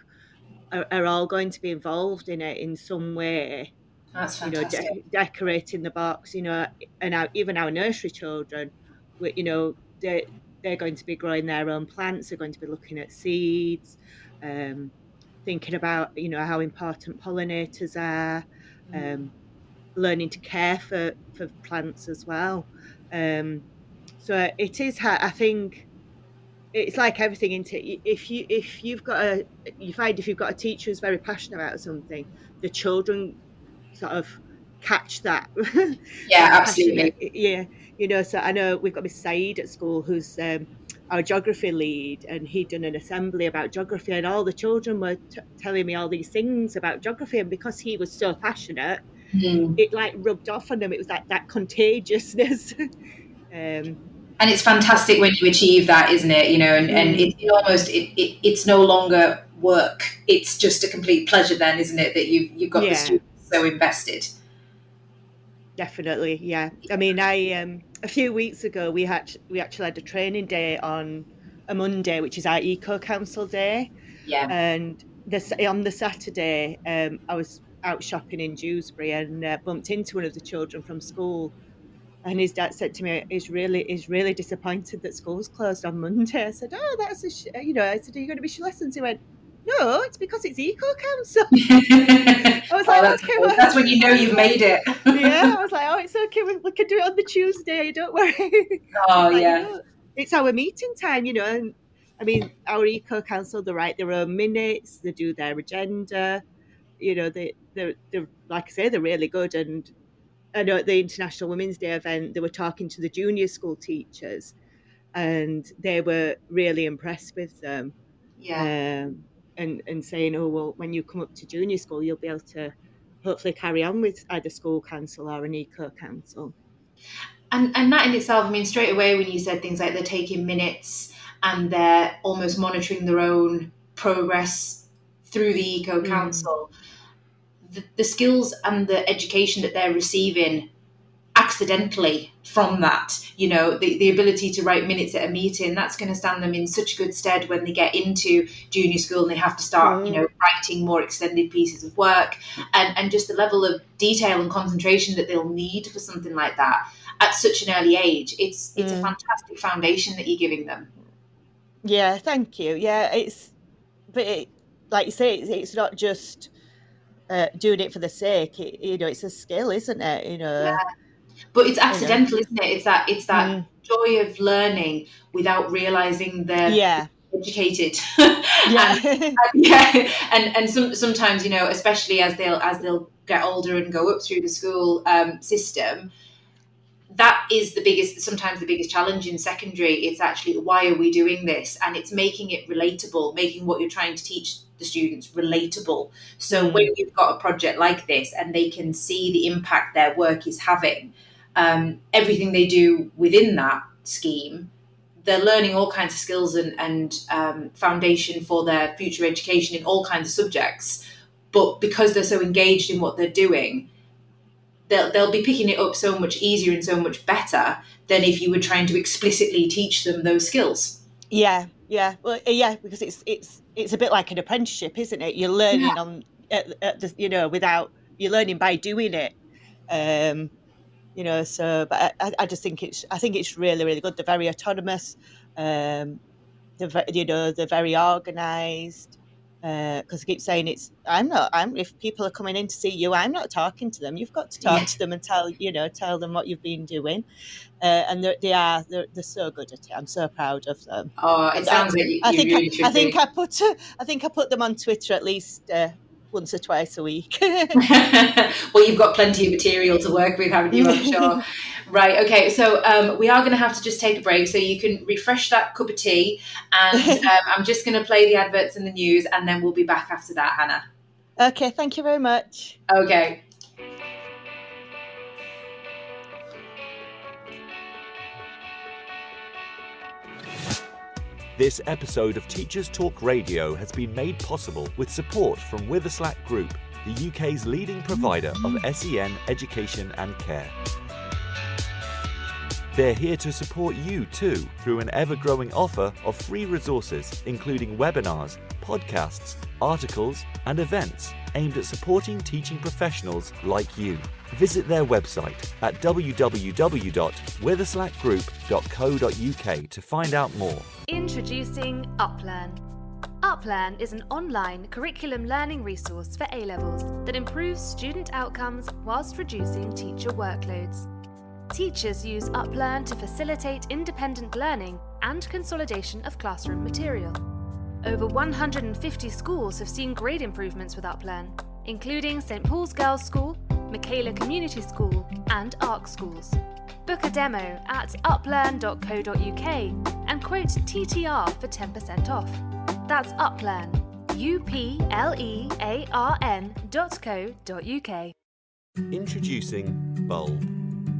are, are all going to be involved in it in some way That's you know, fantastic. de- decorating the box, you know, and our, even our nursery children, we, you know, they they're going to be growing their own plants. They're going to be looking at seeds, um, thinking about you know how important pollinators are, Mm. um, learning to care for for plants as well. Um, so it is. I think it's like everything into if you if you've got a you find if you've got a teacher who's very passionate about something the children sort of catch that yeah absolutely yeah you know so i know we've got miss saeed at school who's um, our geography lead and he'd done an assembly about geography and all the children were t- telling me all these things about geography and because he was so passionate mm. it like rubbed off on them. It was like that contagiousness. Um, and it's fantastic when you achieve that isn't it? You know and, mm. and it, it almost it, it, it's no longer work. It's just a complete pleasure then isn't it that you've, you've got yeah. the students so invested? Definitely yeah. I mean i um a few weeks ago we had we actually had a training day on a monday which is our eco council day. Yeah. And this on the saturday um i was out shopping in dewsbury and uh, bumped into one of the children from school and his dad said to me, "He's really, he's really disappointed that school's closed on Monday." I said, "Oh, that's a, sh-. you know." I said, "Are you going to miss your lessons?" He went, "No, it's because it's eco council." I was oh, like, that's, "Okay, well, that's when you know you've made it." yeah, I was like, "Oh, it's okay. We, we can do it on the Tuesday. Don't worry." Oh like, yeah, you know, it's our meeting time, you know. And I mean, our eco council, they write their own minutes, they do their agenda. You know, they, they're, they're like I say, they're really good and I know at the International Women's Day event, they were talking to the junior school teachers, and they were really impressed with them. Yeah. Um, and and saying, oh well, when you come up to junior school, you'll be able to hopefully carry on with either school council or an eco council. And and that in itself, I mean, straight away when you said things like they're taking minutes and they're almost monitoring their own progress through the eco mm. council. Mm the, the skills and the education that they're receiving accidentally from that you know the, the ability to write minutes at a meeting that's going to stand them in such good stead when they get into junior school and they have to start mm. you know writing more extended pieces of work and and just the level of detail and concentration that they'll need for something like that at such an early age it's it's mm. a fantastic foundation that you're giving them yeah thank you yeah it's but it, like you say it's, it's not just uh, doing it for the sake. It, you know, it's a skill, isn't it? You know. Yeah. But it's accidental, you know? isn't it? It's that it's that mm. joy of learning without realizing they're yeah. educated. yeah. and, and, yeah, and and some, sometimes you know, especially as they'll as they'll get older and go up through the school um, system, that is the biggest sometimes the biggest challenge in secondary it's actually why are we doing this and it's making it relatable making what you're trying to teach the students relatable. So mm. when you've got a project like this and they can see the impact their work is having, um, everything they do within that scheme, they're learning all kinds of skills and, and um, foundation for their future education in all kinds of subjects. But because they're so engaged in what they're doing, they'll, they'll be picking it up so much easier and so much better than if you were trying to explicitly teach them those skills. Yeah, yeah, well, yeah, because it's it's it's a bit like an apprenticeship, isn't it? You're learning yeah. on, at, at the, you know, without you're learning by doing it. Um, you know, so but I, I just think it's I think it's really really good. They're very autonomous. Um, they're you know they're very organised because uh, I keep saying it's I'm not I'm if people are coming in to see you I'm not talking to them. You've got to talk yeah. to them and tell you know tell them what you've been doing. Uh, and they are they're, they're so good at it. I'm so proud of them. Oh it sounds I, like you, I think really I, I, think I put I think I put them on Twitter at least uh, once or twice a week. well, you've got plenty of material to work with, haven't you? I'm sure. right. Okay. So um, we are going to have to just take a break, so you can refresh that cup of tea, and um, I'm just going to play the adverts and the news, and then we'll be back after that, Hannah. Okay. Thank you very much. Okay. This episode of Teachers Talk Radio has been made possible with support from Witherslack Group, the UK's leading provider of SEN education and care. They're here to support you too through an ever growing offer of free resources, including webinars, podcasts, articles, and events aimed at supporting teaching professionals like you. Visit their website at www.witherslackgroup.co.uk to find out more. Introducing UpLearn. UpLearn is an online curriculum learning resource for A levels that improves student outcomes whilst reducing teacher workloads. Teachers use UpLearn to facilitate independent learning and consolidation of classroom material. Over 150 schools have seen grade improvements with UpLearn, including St Paul's Girls' School, Michaela Community School, and ARC schools. Book a demo at uplearn.co.uk and quote TTR for 10% off. That's Uplearn, U P L E A R N dot co dot UK. Introducing Bulb.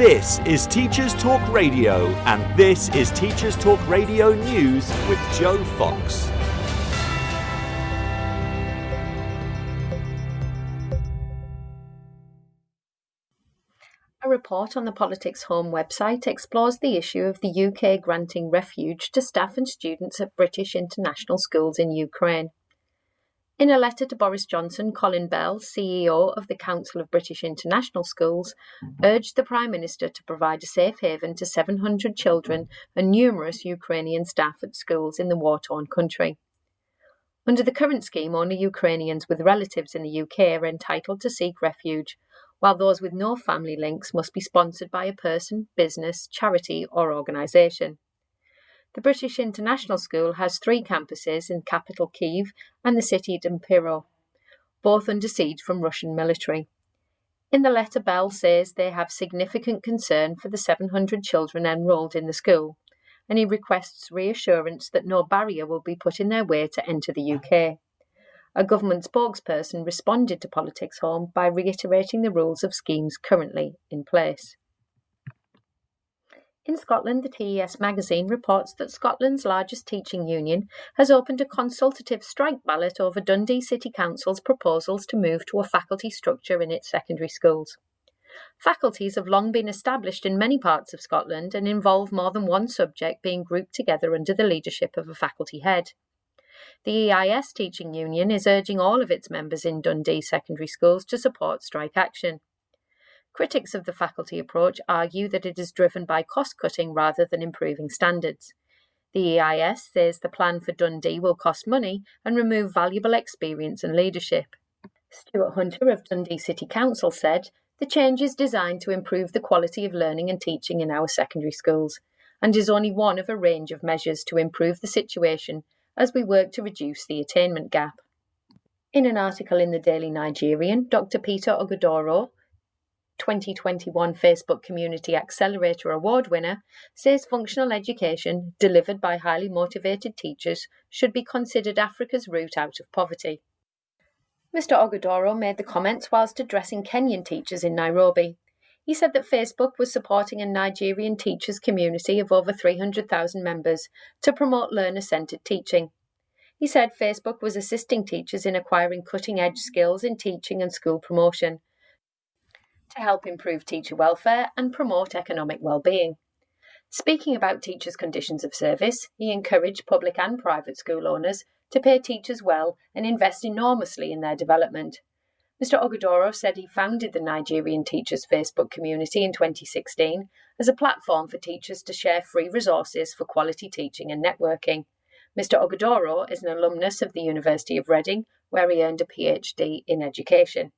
This is Teachers Talk Radio, and this is Teachers Talk Radio News with Joe Fox. A report on the Politics Home website explores the issue of the UK granting refuge to staff and students at British international schools in Ukraine. In a letter to Boris Johnson, Colin Bell, CEO of the Council of British International Schools, urged the Prime Minister to provide a safe haven to 700 children and numerous Ukrainian staff at schools in the war torn country. Under the current scheme, only Ukrainians with relatives in the UK are entitled to seek refuge, while those with no family links must be sponsored by a person, business, charity, or organisation. The British International School has three campuses in capital Kiev and the city Dnipro, both under siege from Russian military. In the letter, Bell says they have significant concern for the 700 children enrolled in the school, and he requests reassurance that no barrier will be put in their way to enter the UK. A government spokesperson responded to Politics Home by reiterating the rules of schemes currently in place. In Scotland, the TES magazine reports that Scotland's largest teaching union has opened a consultative strike ballot over Dundee City Council's proposals to move to a faculty structure in its secondary schools. Faculties have long been established in many parts of Scotland and involve more than one subject being grouped together under the leadership of a faculty head. The EIS Teaching Union is urging all of its members in Dundee secondary schools to support strike action. Critics of the faculty approach argue that it is driven by cost cutting rather than improving standards. The EIS says the plan for Dundee will cost money and remove valuable experience and leadership. Stuart Hunter of Dundee City Council said the change is designed to improve the quality of learning and teaching in our secondary schools and is only one of a range of measures to improve the situation as we work to reduce the attainment gap. In an article in the Daily Nigerian, Dr. Peter Ogudoro, 2021 Facebook Community Accelerator Award winner, says functional education, delivered by highly motivated teachers, should be considered Africa's route out of poverty. Mr. Ogudoro made the comments whilst addressing Kenyan teachers in Nairobi. He said that Facebook was supporting a Nigerian teachers community of over 300,000 members to promote learner centered teaching. He said Facebook was assisting teachers in acquiring cutting edge skills in teaching and school promotion to help improve teacher welfare and promote economic well-being. Speaking about teachers' conditions of service, he encouraged public and private school owners to pay teachers well and invest enormously in their development. Mr. Ogudoro said he founded the Nigerian Teachers Facebook community in 2016 as a platform for teachers to share free resources for quality teaching and networking. Mr. Ogudoro is an alumnus of the University of Reading, where he earned a PhD in education.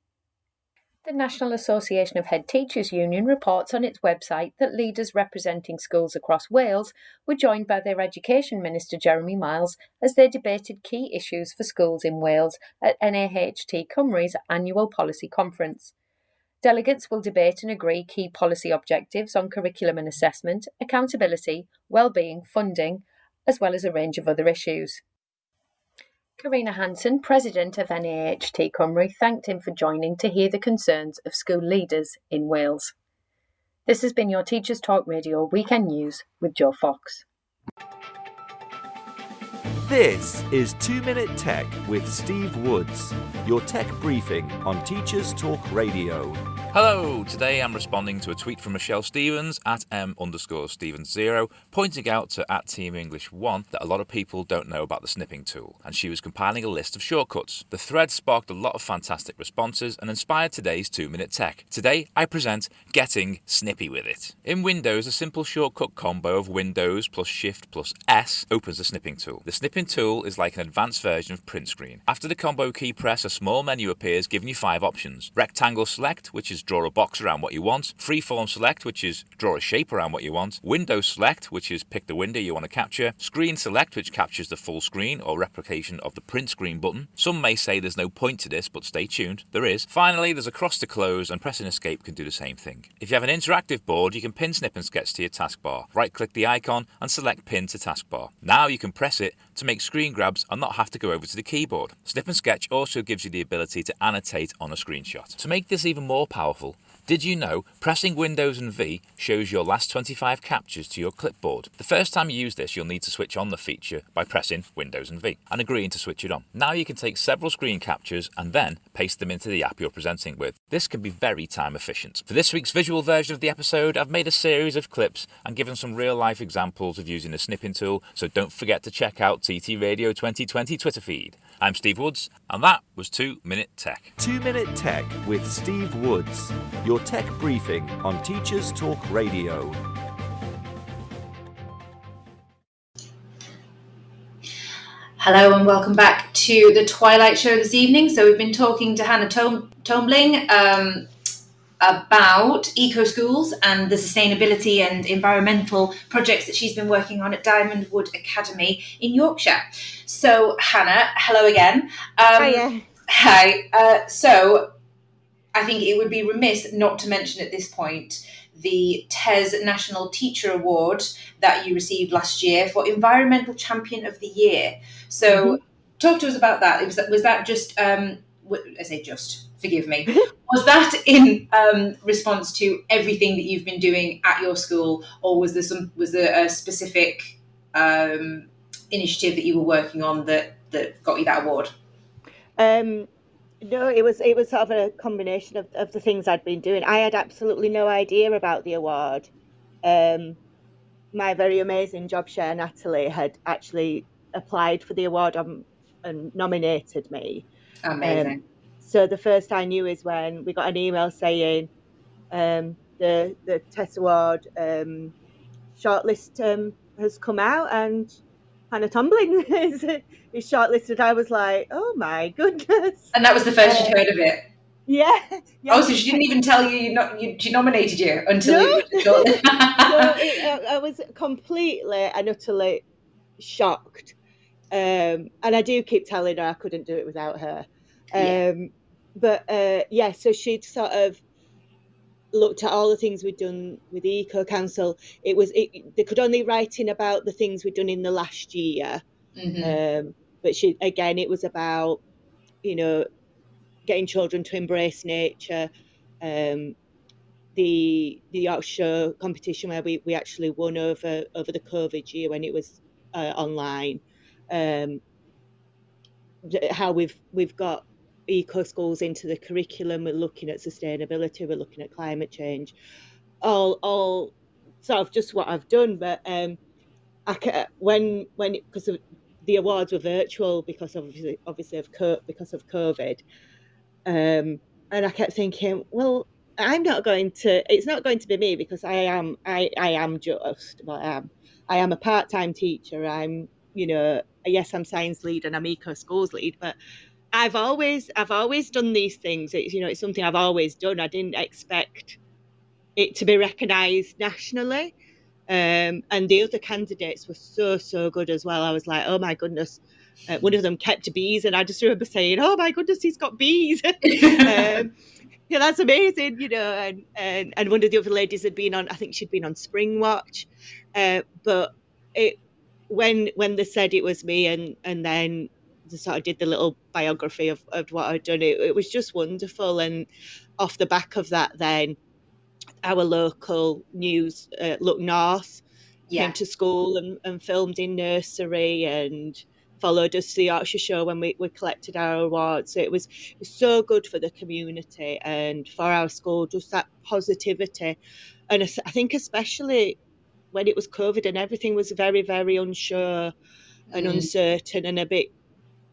The National Association of Head Teachers Union reports on its website that leaders representing schools across Wales were joined by their Education Minister Jeremy Miles as they debated key issues for schools in Wales at NAHT Cymru's annual policy conference. Delegates will debate and agree key policy objectives on curriculum and assessment, accountability, well-being, funding, as well as a range of other issues. Karina Hanson, president of NAHT Cymru, thanked him for joining to hear the concerns of school leaders in Wales. This has been your Teachers Talk Radio Weekend News with Joe Fox. This is 2 Minute Tech with Steve Woods, your tech briefing on Teachers Talk Radio. Hello, today I'm responding to a tweet from Michelle Stevens at m underscore Stevens0, pointing out to at Team English 1 that a lot of people don't know about the snipping tool, and she was compiling a list of shortcuts. The thread sparked a lot of fantastic responses and inspired today's 2 Minute Tech. Today I present Getting Snippy with It. In Windows, a simple shortcut combo of Windows plus Shift plus S opens the snipping tool. The snipping tool is like an advanced version of print screen. After the combo key press, a small menu appears giving you five options. Rectangle select, which is draw a box around what you want, freeform select, which is draw a shape around what you want, window select, which is pick the window you want to capture, screen select, which captures the full screen or replication of the print screen button. Some may say there's no point to this, but stay tuned, there is. Finally, there's a cross to close, and pressing escape can do the same thing. If you have an interactive board, you can pin snip and sketch to your taskbar. Right click the icon and select pin to taskbar. Now you can press it to make screen grabs and not have to go over to the keyboard. Snip and sketch also gives you the ability to annotate on a screenshot. To make this even more powerful, did you know pressing Windows and V shows your last 25 captures to your clipboard? The first time you use this, you'll need to switch on the feature by pressing Windows and V and agreeing to switch it on. Now you can take several screen captures and then paste them into the app you're presenting with. This can be very time efficient. For this week's visual version of the episode, I've made a series of clips and given some real life examples of using the snipping tool, so don't forget to check out TT Radio 2020 Twitter feed. I'm Steve Woods, and that was 2 Minute Tech. 2 Minute Tech with Steve Woods, your tech briefing on Teachers Talk Radio. Hello and welcome back to the Twilight Show this evening. So we've been talking to Hannah Tom- Tombling um, about eco schools and the sustainability and environmental projects that she's been working on at Diamond Wood Academy in Yorkshire. So Hannah, hello again. Um, Hiya. Hi. Uh, so I think it would be remiss not to mention at this point the TES National Teacher Award that you received last year for Environmental Champion of the Year. So, talk to us about that. Was that was that just? Um, I say just. Forgive me. was that in um, response to everything that you've been doing at your school, or was there some? Was there a specific um, initiative that you were working on that that got you that award? Um, no, it was it was sort of a combination of, of the things I'd been doing. I had absolutely no idea about the award. Um, my very amazing job share Natalie had actually applied for the award um, and nominated me. Amazing. Um, so the first I knew is when we got an email saying um, the the TES award um, shortlist um, has come out and Hannah Tomlin is, is shortlisted. I was like, oh my goodness. and that was the first you'd heard of it. Yeah. yeah. Oh, so she didn't even tell you, you, not, you she nominated you until No. you so it, I, I was completely and utterly shocked. Um, and I do keep telling her I couldn't do it without her. Um, Yeah. But uh, yeah, so she'd sort of looked at all the things we'd done with the Eco Council. It was it, they could only write in about the things we'd done in the last year. Mhm. Um, but she again, it was about you know getting children to embrace nature. Um, the the Yorkshire competition where we, we actually won over over the COVID year when it was uh, online. Um, how we've we've got eco schools into the curriculum. We're looking at sustainability. We're looking at climate change. All all sort of just what I've done. But um, I ca- when when because the awards were virtual because obviously obviously of because of COVID. Um, and I kept thinking, well, I'm not going to. It's not going to be me because I am. I I am just. I am. I am a part-time teacher. I'm. You know. Yes, I'm science lead and I'm eco schools lead, but I've always I've always done these things. It's you know it's something I've always done. I didn't expect it to be recognised nationally. Um, and the other candidates were so so good as well. I was like, oh my goodness. Uh, one of them kept bees, and I just remember saying, "Oh my goodness, he's got bees!" um, yeah, that's amazing, you know. And, and and one of the other ladies had been on, I think she'd been on Spring Watch, uh, but it when when they said it was me, and and then sort of did the little biography of, of what I'd done. It, it was just wonderful, and off the back of that, then our local news, uh, Look North, Yeah. came to school and, and filmed in nursery and followed us to the Yorkshire show when we, we collected our awards. So it was, it was so good for the community and for our school, just that positivity. And I think especially when it was COVID and everything was very, very unsure and Mm. uncertain and a bit,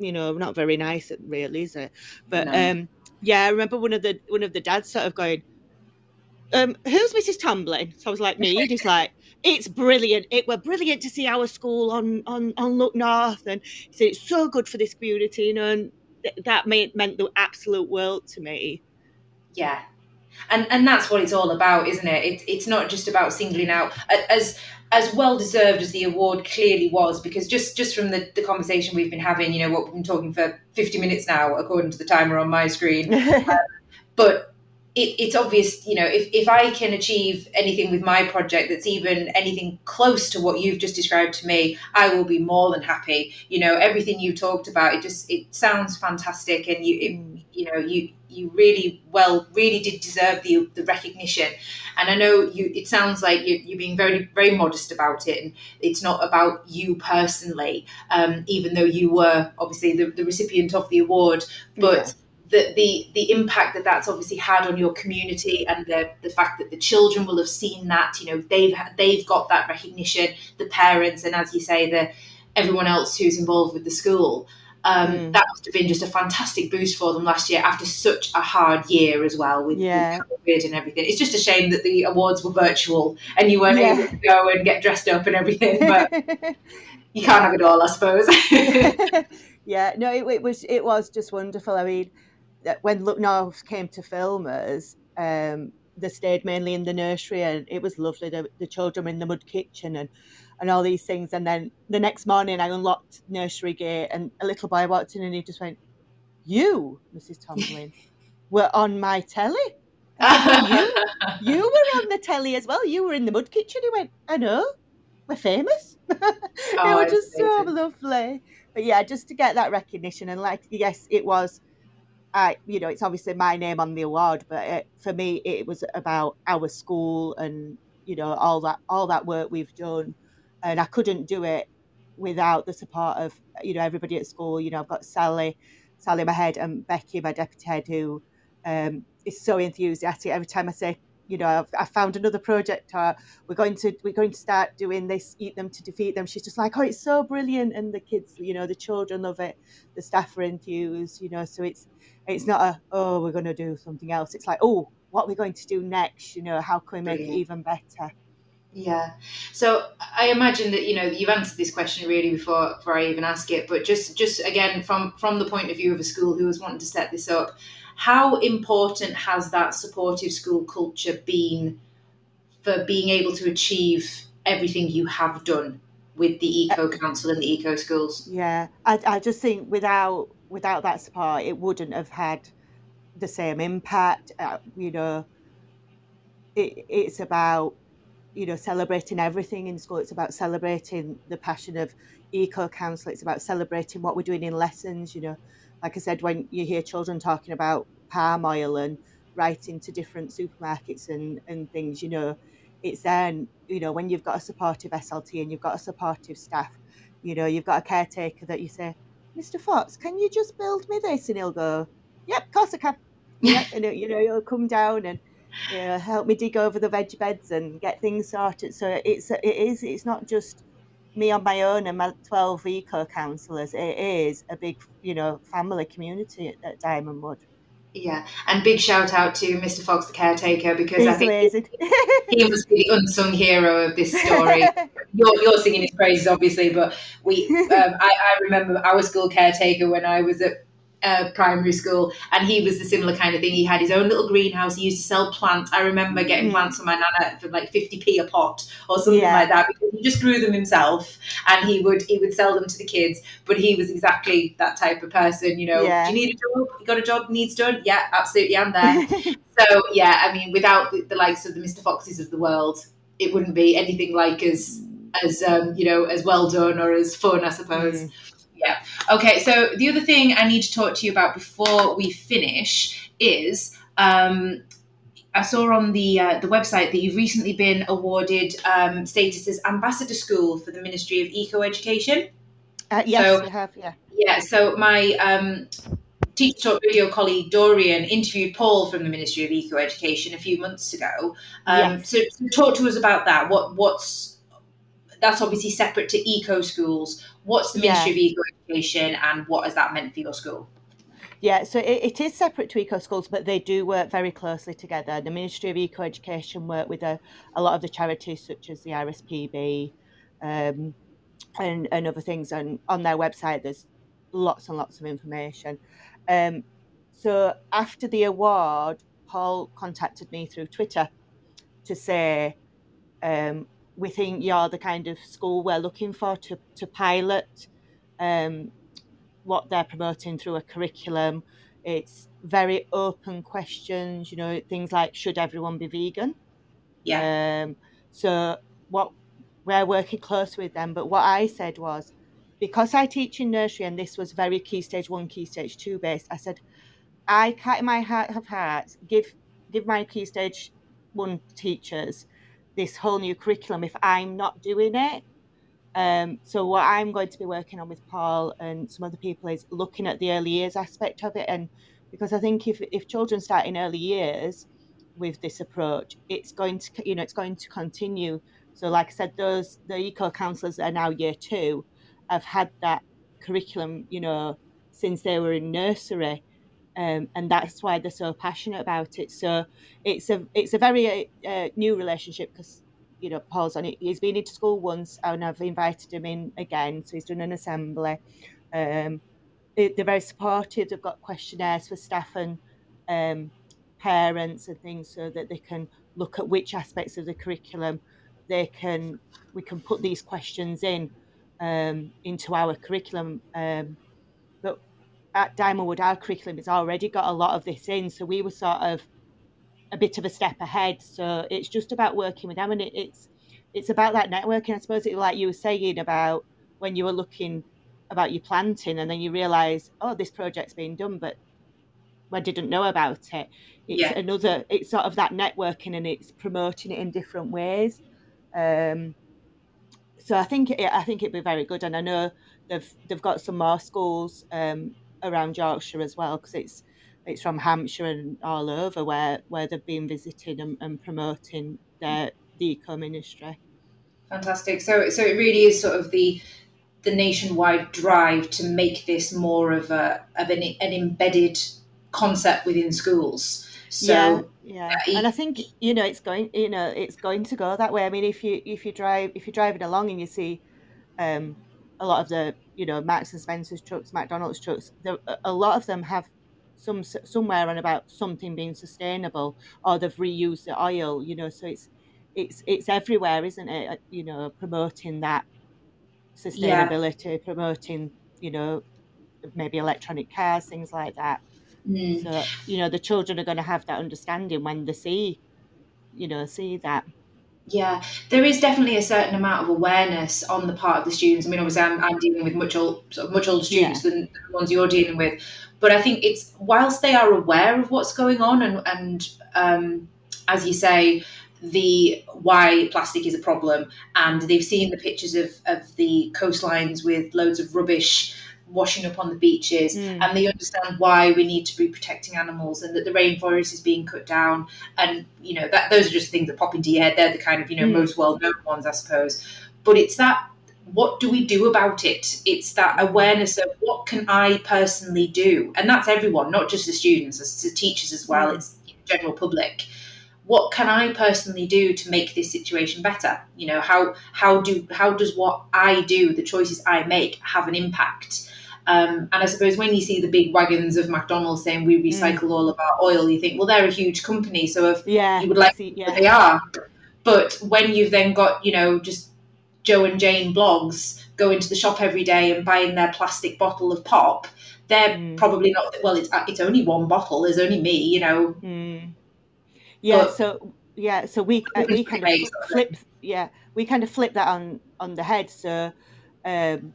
you know, not very nice at really, is it? But No. um yeah, I remember one of the one of the dads sort of going, um, who's Mrs. Tomlin?" So I was like, me. And he's like, it's brilliant. It were brilliant to see our school on on on Look North, and he said it's so good for this community, you know, and th- that made, meant the absolute world to me. Yeah. And and that's what it's all about, isn't it? it it's not just about singling out as as well deserved as the award clearly was, because just just from the, the conversation we've been having, you know, what we've been talking for fifty minutes now, according to the timer on my screen. but it, it's obvious, you know, if, if I can achieve anything with my project that's even anything close to what you've just described to me, I will be more than happy. You know, everything you talked about, it just it sounds fantastic, and you it, you know you you really well really did deserve the the recognition. And I know you. It sounds like you, you're being very very modest about it, and it's not about you personally, um, even though you were obviously the, the recipient of the award, but the, the the impact that that's obviously had on your community and the the fact that the children will have seen that you know they've they've got that recognition the parents and as you say the everyone else who's involved with the school um, Mm. that must have been just a fantastic boost for them last year after such a hard year as well with, Yeah. COVID and everything. It's just a shame that the awards were virtual and you weren't Yeah. able to go and get dressed up and everything. But you can't have it all, I suppose. yeah, no, it, it was it was just wonderful. I mean, when Look North came to film us, um, they stayed mainly in the nursery, and it was lovely. The, the children were in the mud kitchen and and all these things. And then the next morning, I unlocked nursery gate, and a little boy walked in, and he just went, "You, Mrs. Tomlin, were on my telly." you you were on the telly as well. You were in the mud kitchen. He went, I know, we're famous. it Oh, was it's just so lovely. But yeah, just to get that recognition and like, yes, it was. I, you know, it's obviously my name on the award, but it, for me, it was about our school and you know all that all that work we've done, and I couldn't do it without the support of you know everybody at school. You know, I've got Sally, Sally, my head, and Becky, my deputy head, who um, is so enthusiastic. Every time I say, you know, I've, I found another project, or we're going to we're going to start doing this, eat them to defeat them. She's just like, oh, it's so brilliant, and the kids, you know, the children love it, the staff are enthused, you know. So it's it's not a oh, we're going to do something else. It's like, oh, what are we going to do next? You know, how can we make it even better? Yeah. So I imagine that you know you've answered this question really before before I even ask it, but just just again from from the point of view of a school who was wanting to set this up, how important has that supportive school culture been for being able to achieve everything you have done with the Eco Council and the Eco Schools? Yeah, I, I just think without without that support, it wouldn't have had the same impact. Uh, you know, it, it's about you know celebrating everything in school. It's about celebrating the passion of eco council. It's about celebrating what we're doing in lessons. You know, like I said, when you hear children talking about palm oil and writing to different supermarkets and and things, you know, it's then you know when you've got a supportive SLT and you've got a supportive staff you know, you've got a caretaker that you say, Mr. Fox, can you just build me this? And he'll go, Yep, of course I can. Yep, and it- you know, he'll come down and you know, help me dig over the veg beds and get things sorted. So it's it is it's not just me on my own and my twelve eco counsellors. It is a big you know family community at, at Diamond Wood. Yeah, and big shout out to Mr. Fox, the caretaker, because I think amazing. he must be the unsung hero of this story. you're, you're singing his praises, obviously, but we, um, I, I remember our school caretaker when I was at uh, primary school, and he was the similar kind of thing. He had his own little greenhouse. He used to sell plants. I remember getting Mm. plants from my nana for like fifty p a pot or something Yeah. like that because he just grew them himself, and he would he would sell them to the kids. But he was exactly that type of person. You know, Yeah. do you need a job? You got a job needs done? Yeah, absolutely, I'm there. so yeah, I mean, without the, the likes of the Mr. Foxes of the world, it wouldn't be anything like as as um, you know as well done or as fun, I suppose. Mm. Yeah. Okay. So the other thing I need to talk to you about before we finish is um, I saw on the uh, the website that you've recently been awarded um, status as ambassador school for the Ministry of Eco Education. Uh, yes, So- have. Yeah. Yeah. So my um, Teacher Talk Radio colleague Dorian interviewed Paul from the Ministry of Eco Education a few months ago. Um, Yes. so, so talk to us about that. What what's that's obviously separate to eco schools. What's the Yeah. Ministry of Eco Education, and what has that meant for your school? Yeah, so it, it is separate to eco schools, but they do work very closely together. The Ministry of Eco Education work with a, a lot of the charities such as the RSPB um, and, and other things. And on their website, there's lots and lots of information. Um, so after the award, Paul contacted me through Twitter to say, um, we think you're the kind of school we're looking for to, to pilot um, what they're promoting through a curriculum. It's very open questions, you know, things like should everyone be vegan? Yeah. Um, so what we're working close with them, but what I said was because I teach in nursery and this was very key stage one, key stage two based, I said I can't in my heart of hearts give give my key stage one teachers this whole new curriculum if I'm not doing it. Um, so what I'm going to be working on with Paul and some other people is looking at the early years aspect of it, and because I think if if children start in early years with this approach, it's going to you know it's going to continue. So like I said, those the eco counsellors are now year two have had that curriculum you know since they were in nursery. Um, and that's why they're so passionate about it. So it's a it's a very uh, new relationship because you know Paul's on it. He's been into school once, and I've invited him in again. So he's done an assembly. Um, they, they're very supportive. They've got questionnaires for staff and um, parents and things, so that they can look at which aspects of the curriculum they can we can put these questions in um, into our curriculum. At Diamondwood, our curriculum has already got a lot of this in, so we were sort of a bit of a step ahead. So it's just about working with them, and it, it's it's about that networking. I suppose it like you were saying about when you were looking about your planting, and then you realise, oh, this project's being done, but I didn't know about it. It's Yeah. another. It's sort of that networking, and it's promoting it in different ways. Um, so I think it, I think it'd be very good, and I know they've they've got some more schools um, around Yorkshire as well because it's it's from Hampshire and all over where where they've been visiting and, and promoting their the eco ministry. Fantastic. So, so it really is sort of the the nationwide drive to make this more of a of an, an embedded concept within schools. So, yeah, yeah, yeah, and I think you know it's going you know it's going to go that way. I mean, if you if you drive if you're driving along and you see um, a lot of the you know Marks and Spencer's trucks, McDonald's trucks, there, a- lot of them have some somewhere on about something being sustainable or they've reused the oil. You know, so it's it's it's everywhere, isn't it? Uh, You know, promoting that Yeah. sustainability, promoting you know maybe electronic cars, things like that. mm, So you know the children are going to have that understanding when they see, you know, see that. Yeah, there is definitely a certain amount of awareness on the part of the students. I mean, obviously, I'm, I'm dealing with much old, sort of much older students than the ones you're dealing with, but I think it's whilst they are aware of what's going on and and um, as you say, the why plastic is a problem, and they've seen the pictures of of the coastlines with loads of rubbish washing up on the beaches Mm. and they understand why we need to be protecting animals and that the rainforest is being cut down. And you know that those are just things that pop into your head. They're the kind of you know Mm. most well-known ones i suppose. But it's that what do we do about it? It's that awareness of what can i personally do? And that's everyone not just the students it's the teachers as well Mm. it's the general public. What can i personally do to make this situation better? You know how how do how does what i do the choices i make have an impact Um, and I suppose when you see the big wagons of McDonald's saying we recycle mm. all of our oil, you think, well, they're a huge company, so if yeah, you would like, see, yeah. they are. But when you've then got, you know, just Joe and Jane Bloggs going to the shop every day and buying their plastic bottle of pop, they're mm. probably not. Well, it's it's only one bottle. There's only me, you know. Mm. Yeah. But, so yeah. So we uh, we kind of flip. Yeah, we kind of flip that on on the head. So. Um,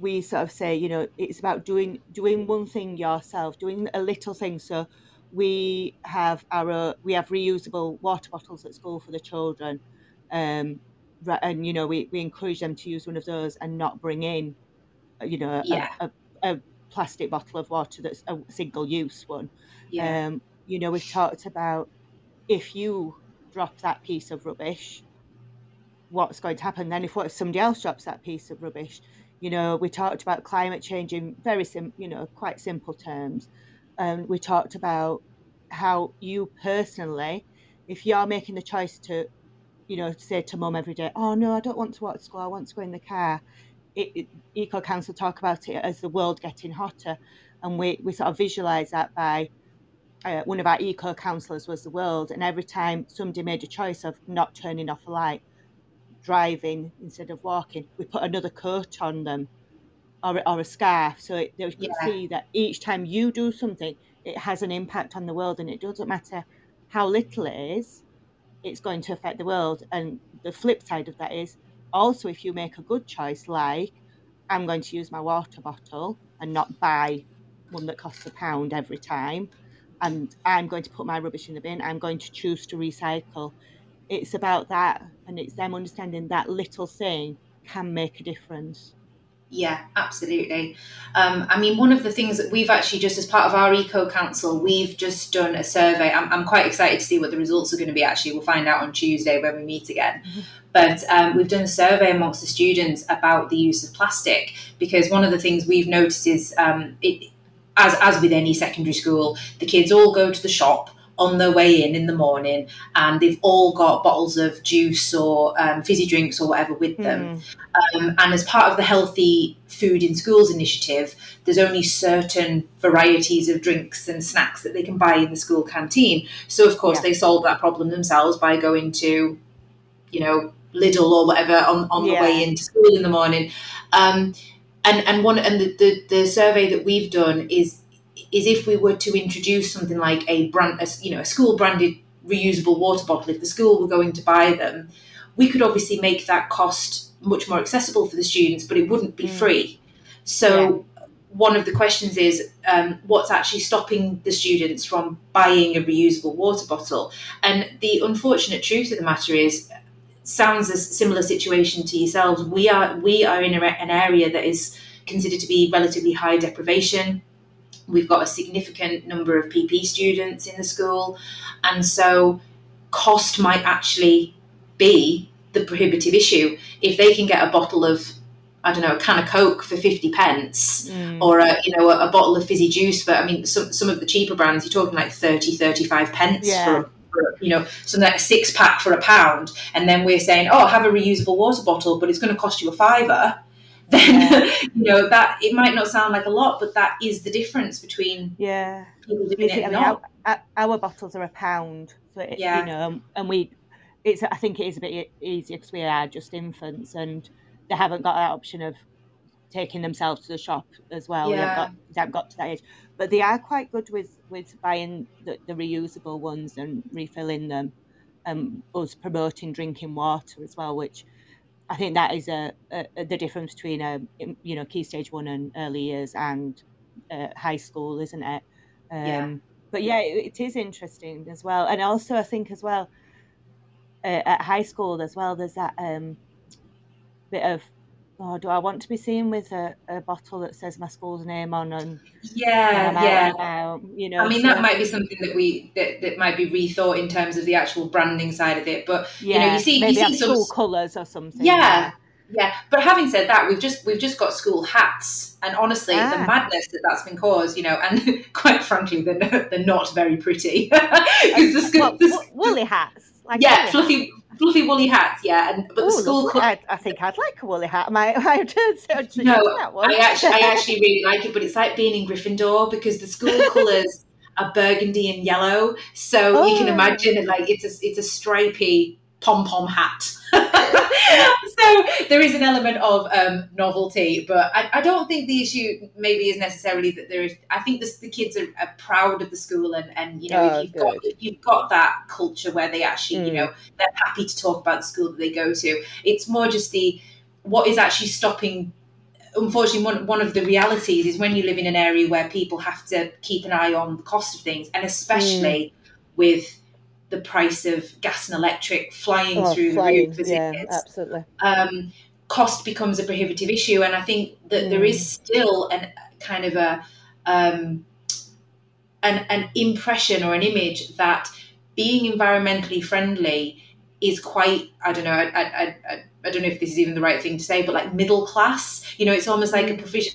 we sort of say, you know, it's about doing doing one thing yourself, doing a little thing. So we have our we have reusable water bottles at school for the children, um, and you know we, we encourage them to use one of those and not bring in, you know, yeah. a, a, a plastic bottle of water that's a single use one. Yeah. Um, you know, we've talked about if you drop that piece of rubbish, what's going to happen then if what if somebody else drops that piece of rubbish? You know, we talked about climate change in very sim, you know, quite simple terms. And um, we talked about how you personally, if you're making the choice to, you know, say to mum every day, oh no, I don't want to walk to school, I want to go in the car it, it, Eco Council talk about it as the world getting hotter, and we, we sort of visualize that by uh, one of our eco councillors was the world, and every time somebody made a choice of not turning off a light, driving instead of walking, we put another coat on them or, or a scarf so it, they can yeah. see that each time you do something, it has an impact on the world, and it doesn't matter how little it is, it's going to affect the world. And the flip side of that is also, if you make a good choice, like I'm going to use my water bottle and not buy one that costs a pound every time, and I'm going to put my rubbish in the bin, I'm going to choose to recycle. It's about that, and it's them understanding that little thing can make a difference. Yeah, absolutely. Um, I mean, one of the things that we've actually just as part of our Eco Council, we've just done a survey. I'm, I'm quite excited to see what the results are going to be. Actually, we'll find out on Tuesday when we meet again. Mm-hmm. But um, we've done a survey amongst the students about the use of plastic because one of the things we've noticed is um, it, as as with any secondary school, the kids all go to the shop on their way in in the morning and they've all got bottles of juice or um, fizzy drinks or whatever with them. Mm. Um, and as part of the Healthy Food in Schools initiative, there's only certain varieties of drinks and snacks that they can buy in the school canteen. So, of course, yeah. they solve that problem themselves by going to, you know, Lidl or whatever on, on yeah. the way into school in the morning. Um, and and one and the, the, the survey that we've done is is if we were to introduce something like a brand, a, you know, a school branded reusable water bottle, if the school were going to buy them, we could obviously make that cost much more accessible for the students, but it wouldn't be mm. free. So yeah. one of the questions is um, what's actually stopping the students from buying a reusable water bottle? And the unfortunate truth of the matter is, sounds a similar situation to yourselves. We are we are in a, an area that is considered to be relatively high deprivation. We've got a significant number of PP students in the school, and so cost might actually be the prohibitive issue. If they can get a bottle of I don't know, a can of Coke for 50 pence mm. or a, you know, a, a, bottle of fizzy juice for, I mean, some, some of the cheaper brands, you're talking like 30, 35 pence yeah. for, for, you know, so like a six pack for a pound. And then we're saying, oh, have a reusable water bottle, but it's going to cost you a fiver then yeah. you know that it might not sound like a lot, but that is the difference between yeah people doing it and not. Our, our, bottles are a pound, so it, yeah. you know, and we it's I think it is a bit easier because we are just infants and they haven't got that option of taking themselves to the shop as well. Yeah. They, haven't got, they haven't got to that age, but they are quite good with with buying the, the reusable ones and refilling them. Um, us promoting drinking water as well, which I think that is a, a, the difference between a um, you know key stage one and early years and uh, high school, isn't it? Um, yeah. But yeah, it, it is interesting as well, and also I think as well uh, at high school as well. There's that um, bit of oh, do I want to be seen with a, a bottle that says my school's name on and yeah, yeah, about, you know. I mean, so, that might be something that we that, that might be rethought in terms of the actual branding side of it. But yeah, you know, you see, maybe you see school colours or something. Yeah. yeah. Yeah, but having said that, we've just we've just got school hats, and honestly, ah. the madness that that's been caused, you know, and quite frankly, they're, they're not very pretty because the, school, well, woolly hats Like yeah, woolly fluffy, fluffy woolly hats. Yeah, and but the Oh, school. lovely. co- I, I think I'd like a woolly hat. I might, I might suggest no. I actually, I actually really like it, but it's like being in Gryffindor because the school colours are burgundy and yellow. So you can Oh. imagine it like it's a, it's a stripy pom pom hat. There is an element of um, novelty, but I, I don't think the issue maybe is necessarily that there is. I think this, the kids are, are proud of the school, and, and you know Oh, if you've got if you've got that culture where they actually you Mm. know they're happy to talk about the school that they go to. It's more just the what is actually stopping unfortunately one, one of the realities is when you live in an area where people have to keep an eye on the cost of things and especially with the price of gas and electric flying Oh, through flying. the roof as Yeah, it is absolutely. um, cost becomes a prohibitive issue and i think that there is still an kind of a um, an, an impression or an image that being environmentally friendly is quite i don't know I, I, I, I don't know if this is even the right thing to say but like middle class you know it's almost like a, provision,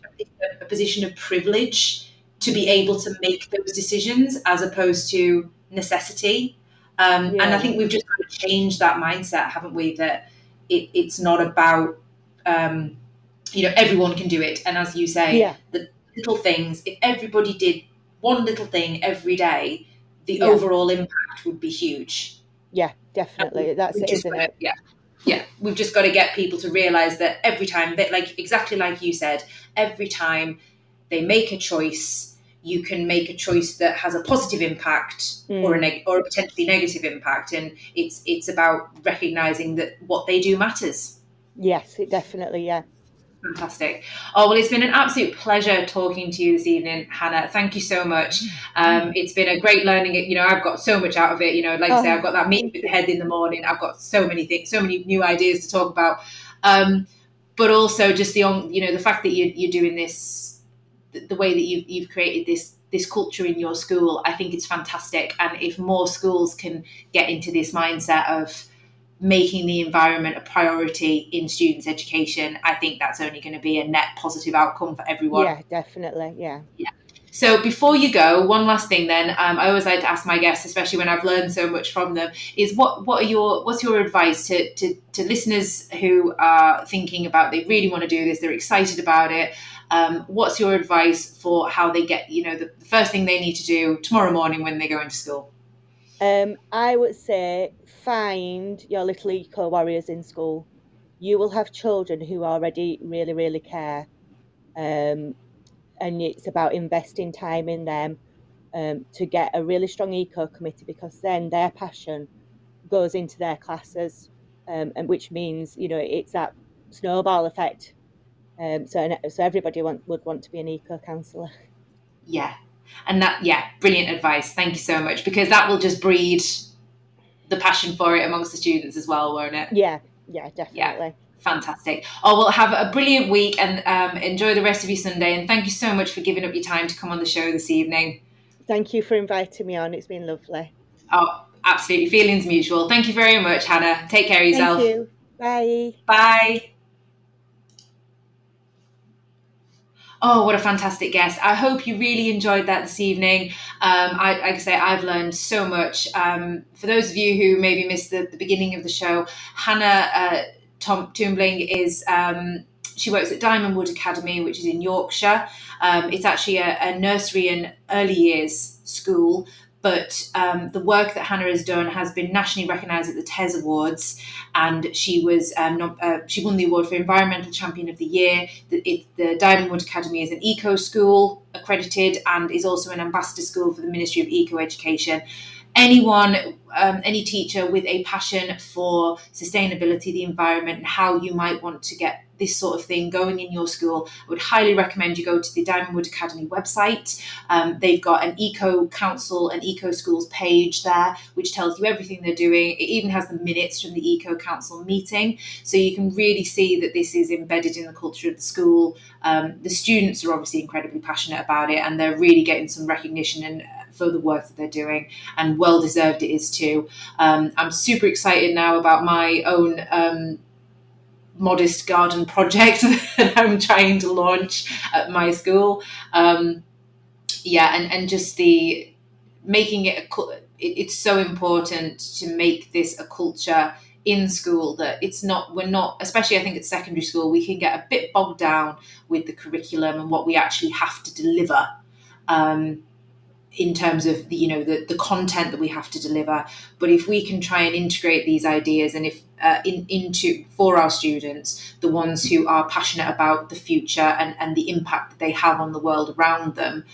a position of privilege to be able to make those decisions as opposed to necessity um, and i think we've just got to change that mindset haven't we that it, it's not about um, you know everyone can do it and as you say Yeah. the little things if everybody did one little thing every day the Yeah. overall impact would be huge Yeah, definitely. That's it, isn't gotta- it? yeah yeah we've just got to get people to realize that every time that like exactly like you said every time they make a choice you can make a choice that has a positive impact or a neg- or a potentially negative impact and it's it's about recognizing that what they do matters Yes, it definitely. Yeah. Fantastic. Oh, well, it's been an absolute pleasure talking to you this evening, Hannah. Thank you so much. Um, it's been a great learning. You know, I've got so much out of it. You know, like I say, Oh, I've got that meeting with the head in the morning. I've got so many things, so many new ideas to talk about. Um, but also just the on, you know, the fact that you, you're doing this, the, way that you've, you've created this this culture in your school, I think it's fantastic. And if more schools can get into this mindset of making the environment a priority in students' education, I think that's only going to be a net positive outcome for everyone. Yeah, definitely. yeah Yeah. So before you go, one last thing then, um, I always like to ask my guests, especially when I've learned so much from them, is what what are your what's your advice to to, to listeners who are thinking about they really want to do this, they're excited about it. Um, what's your advice for how they get, you know, the, the first thing they need to do tomorrow morning when they go into school? Um, I would say find your little eco warriors in school. You will have children who already really, really care. Um, and it's about investing time in them um, to get a really strong eco committee because then their passion goes into their classes, um, and which means you know it's that snowball effect. Um, so so everybody want, would want to be an eco counsellor. Yeah. And that, yeah, brilliant advice. Thank you so much because that will just breed the passion for it amongst the students as well, won't it? Yeah, yeah, definitely. Fantastic. Oh, well, have a brilliant week and um, enjoy the rest of your Sunday. And thank you so much for giving up your time to come on the show this evening. Thank you for inviting me on. It's been lovely. Oh, absolutely. Feelings mutual. Thank you very much, Hannah. Take care of yourself. Thank you. Bye. Bye. Oh, what a fantastic guest. I hope you really enjoyed that this evening. Um, I, like I say, I've learned so much. Um, for those of you who maybe missed the, the beginning of the show, Hannah uh, Tom Tomlin is. Um, she works at Diamond Wood Academy, which is in Yorkshire. Um, it's actually a, a nursery and early years school, but um, the work that Hannah has done has been nationally recognised at the TES Awards, and she was um, nom- uh, she won the award for Environmental Champion of the Year. The, it, the Diamond Wood Academy is an eco school accredited and is also an ambassador school for the Ministry of Eco Education. Anyone, um, any teacher with a passion for sustainability, the environment, and how you might want to get this sort of thing going in your school, I would highly recommend you go to the Diamond Wood Academy website. Um, they've got an Eco Council and Eco Schools page there, which tells you everything they're doing. It even has the minutes from the Eco Council meeting, so you can really see that this is embedded in the culture of the school. Um, the students are obviously incredibly passionate about it, and they're really getting some recognition and for the work that they're doing, and well deserved it is too. Um, I'm super excited now about my own um, modest garden project that I'm trying to launch at my school. Um, yeah, and, and just the making it a, it, it's so important to make this a culture in school that it's not we're not especially i think at secondary school we can get a bit bogged down with the curriculum and what we actually have to deliver um, in terms of the you know the, the content that we have to deliver. But if we can try and integrate these ideas and if uh, in, into for our students the ones who are passionate about the future and, and the impact that they have on the world around them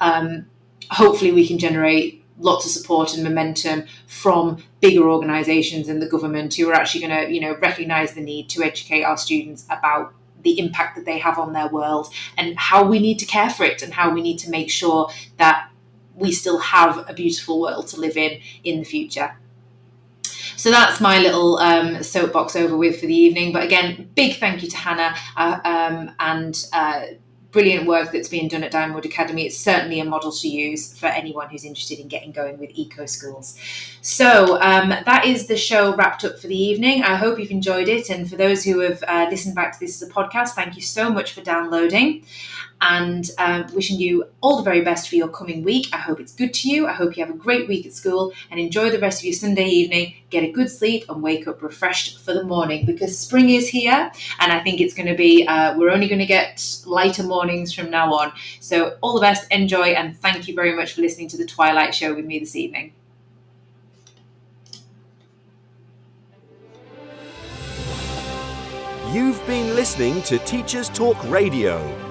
um, hopefully we can generate lots of support and momentum from bigger organizations and the government who are actually going to you know recognize the need to educate our students about the impact that they have on their world and how we need to care for it and how we need to make sure that we still have a beautiful world to live in in the future so that's my little um, soapbox over with for the evening. But again, big thank you to Hannah uh, um, and uh, brilliant work that's being done at Diamond Academy. It's certainly a model to use for anyone who's interested in getting going with eco schools. So um, that is the show wrapped up for the evening. I hope you've enjoyed it. And for those who have uh, listened back to this as a podcast, thank you so much for downloading and um, wishing you all the very best for your coming week. I hope it's good to you. I hope you have a great week at school and enjoy the rest of your Sunday evening. Get a good sleep and wake up refreshed for the morning because spring is here and I think it's going to be, uh, we're only going to get lighter mornings from now on. So, all the best, enjoy, and thank you very much for listening to the Twilight Show with me this evening. You've been listening to Teachers Talk Radio.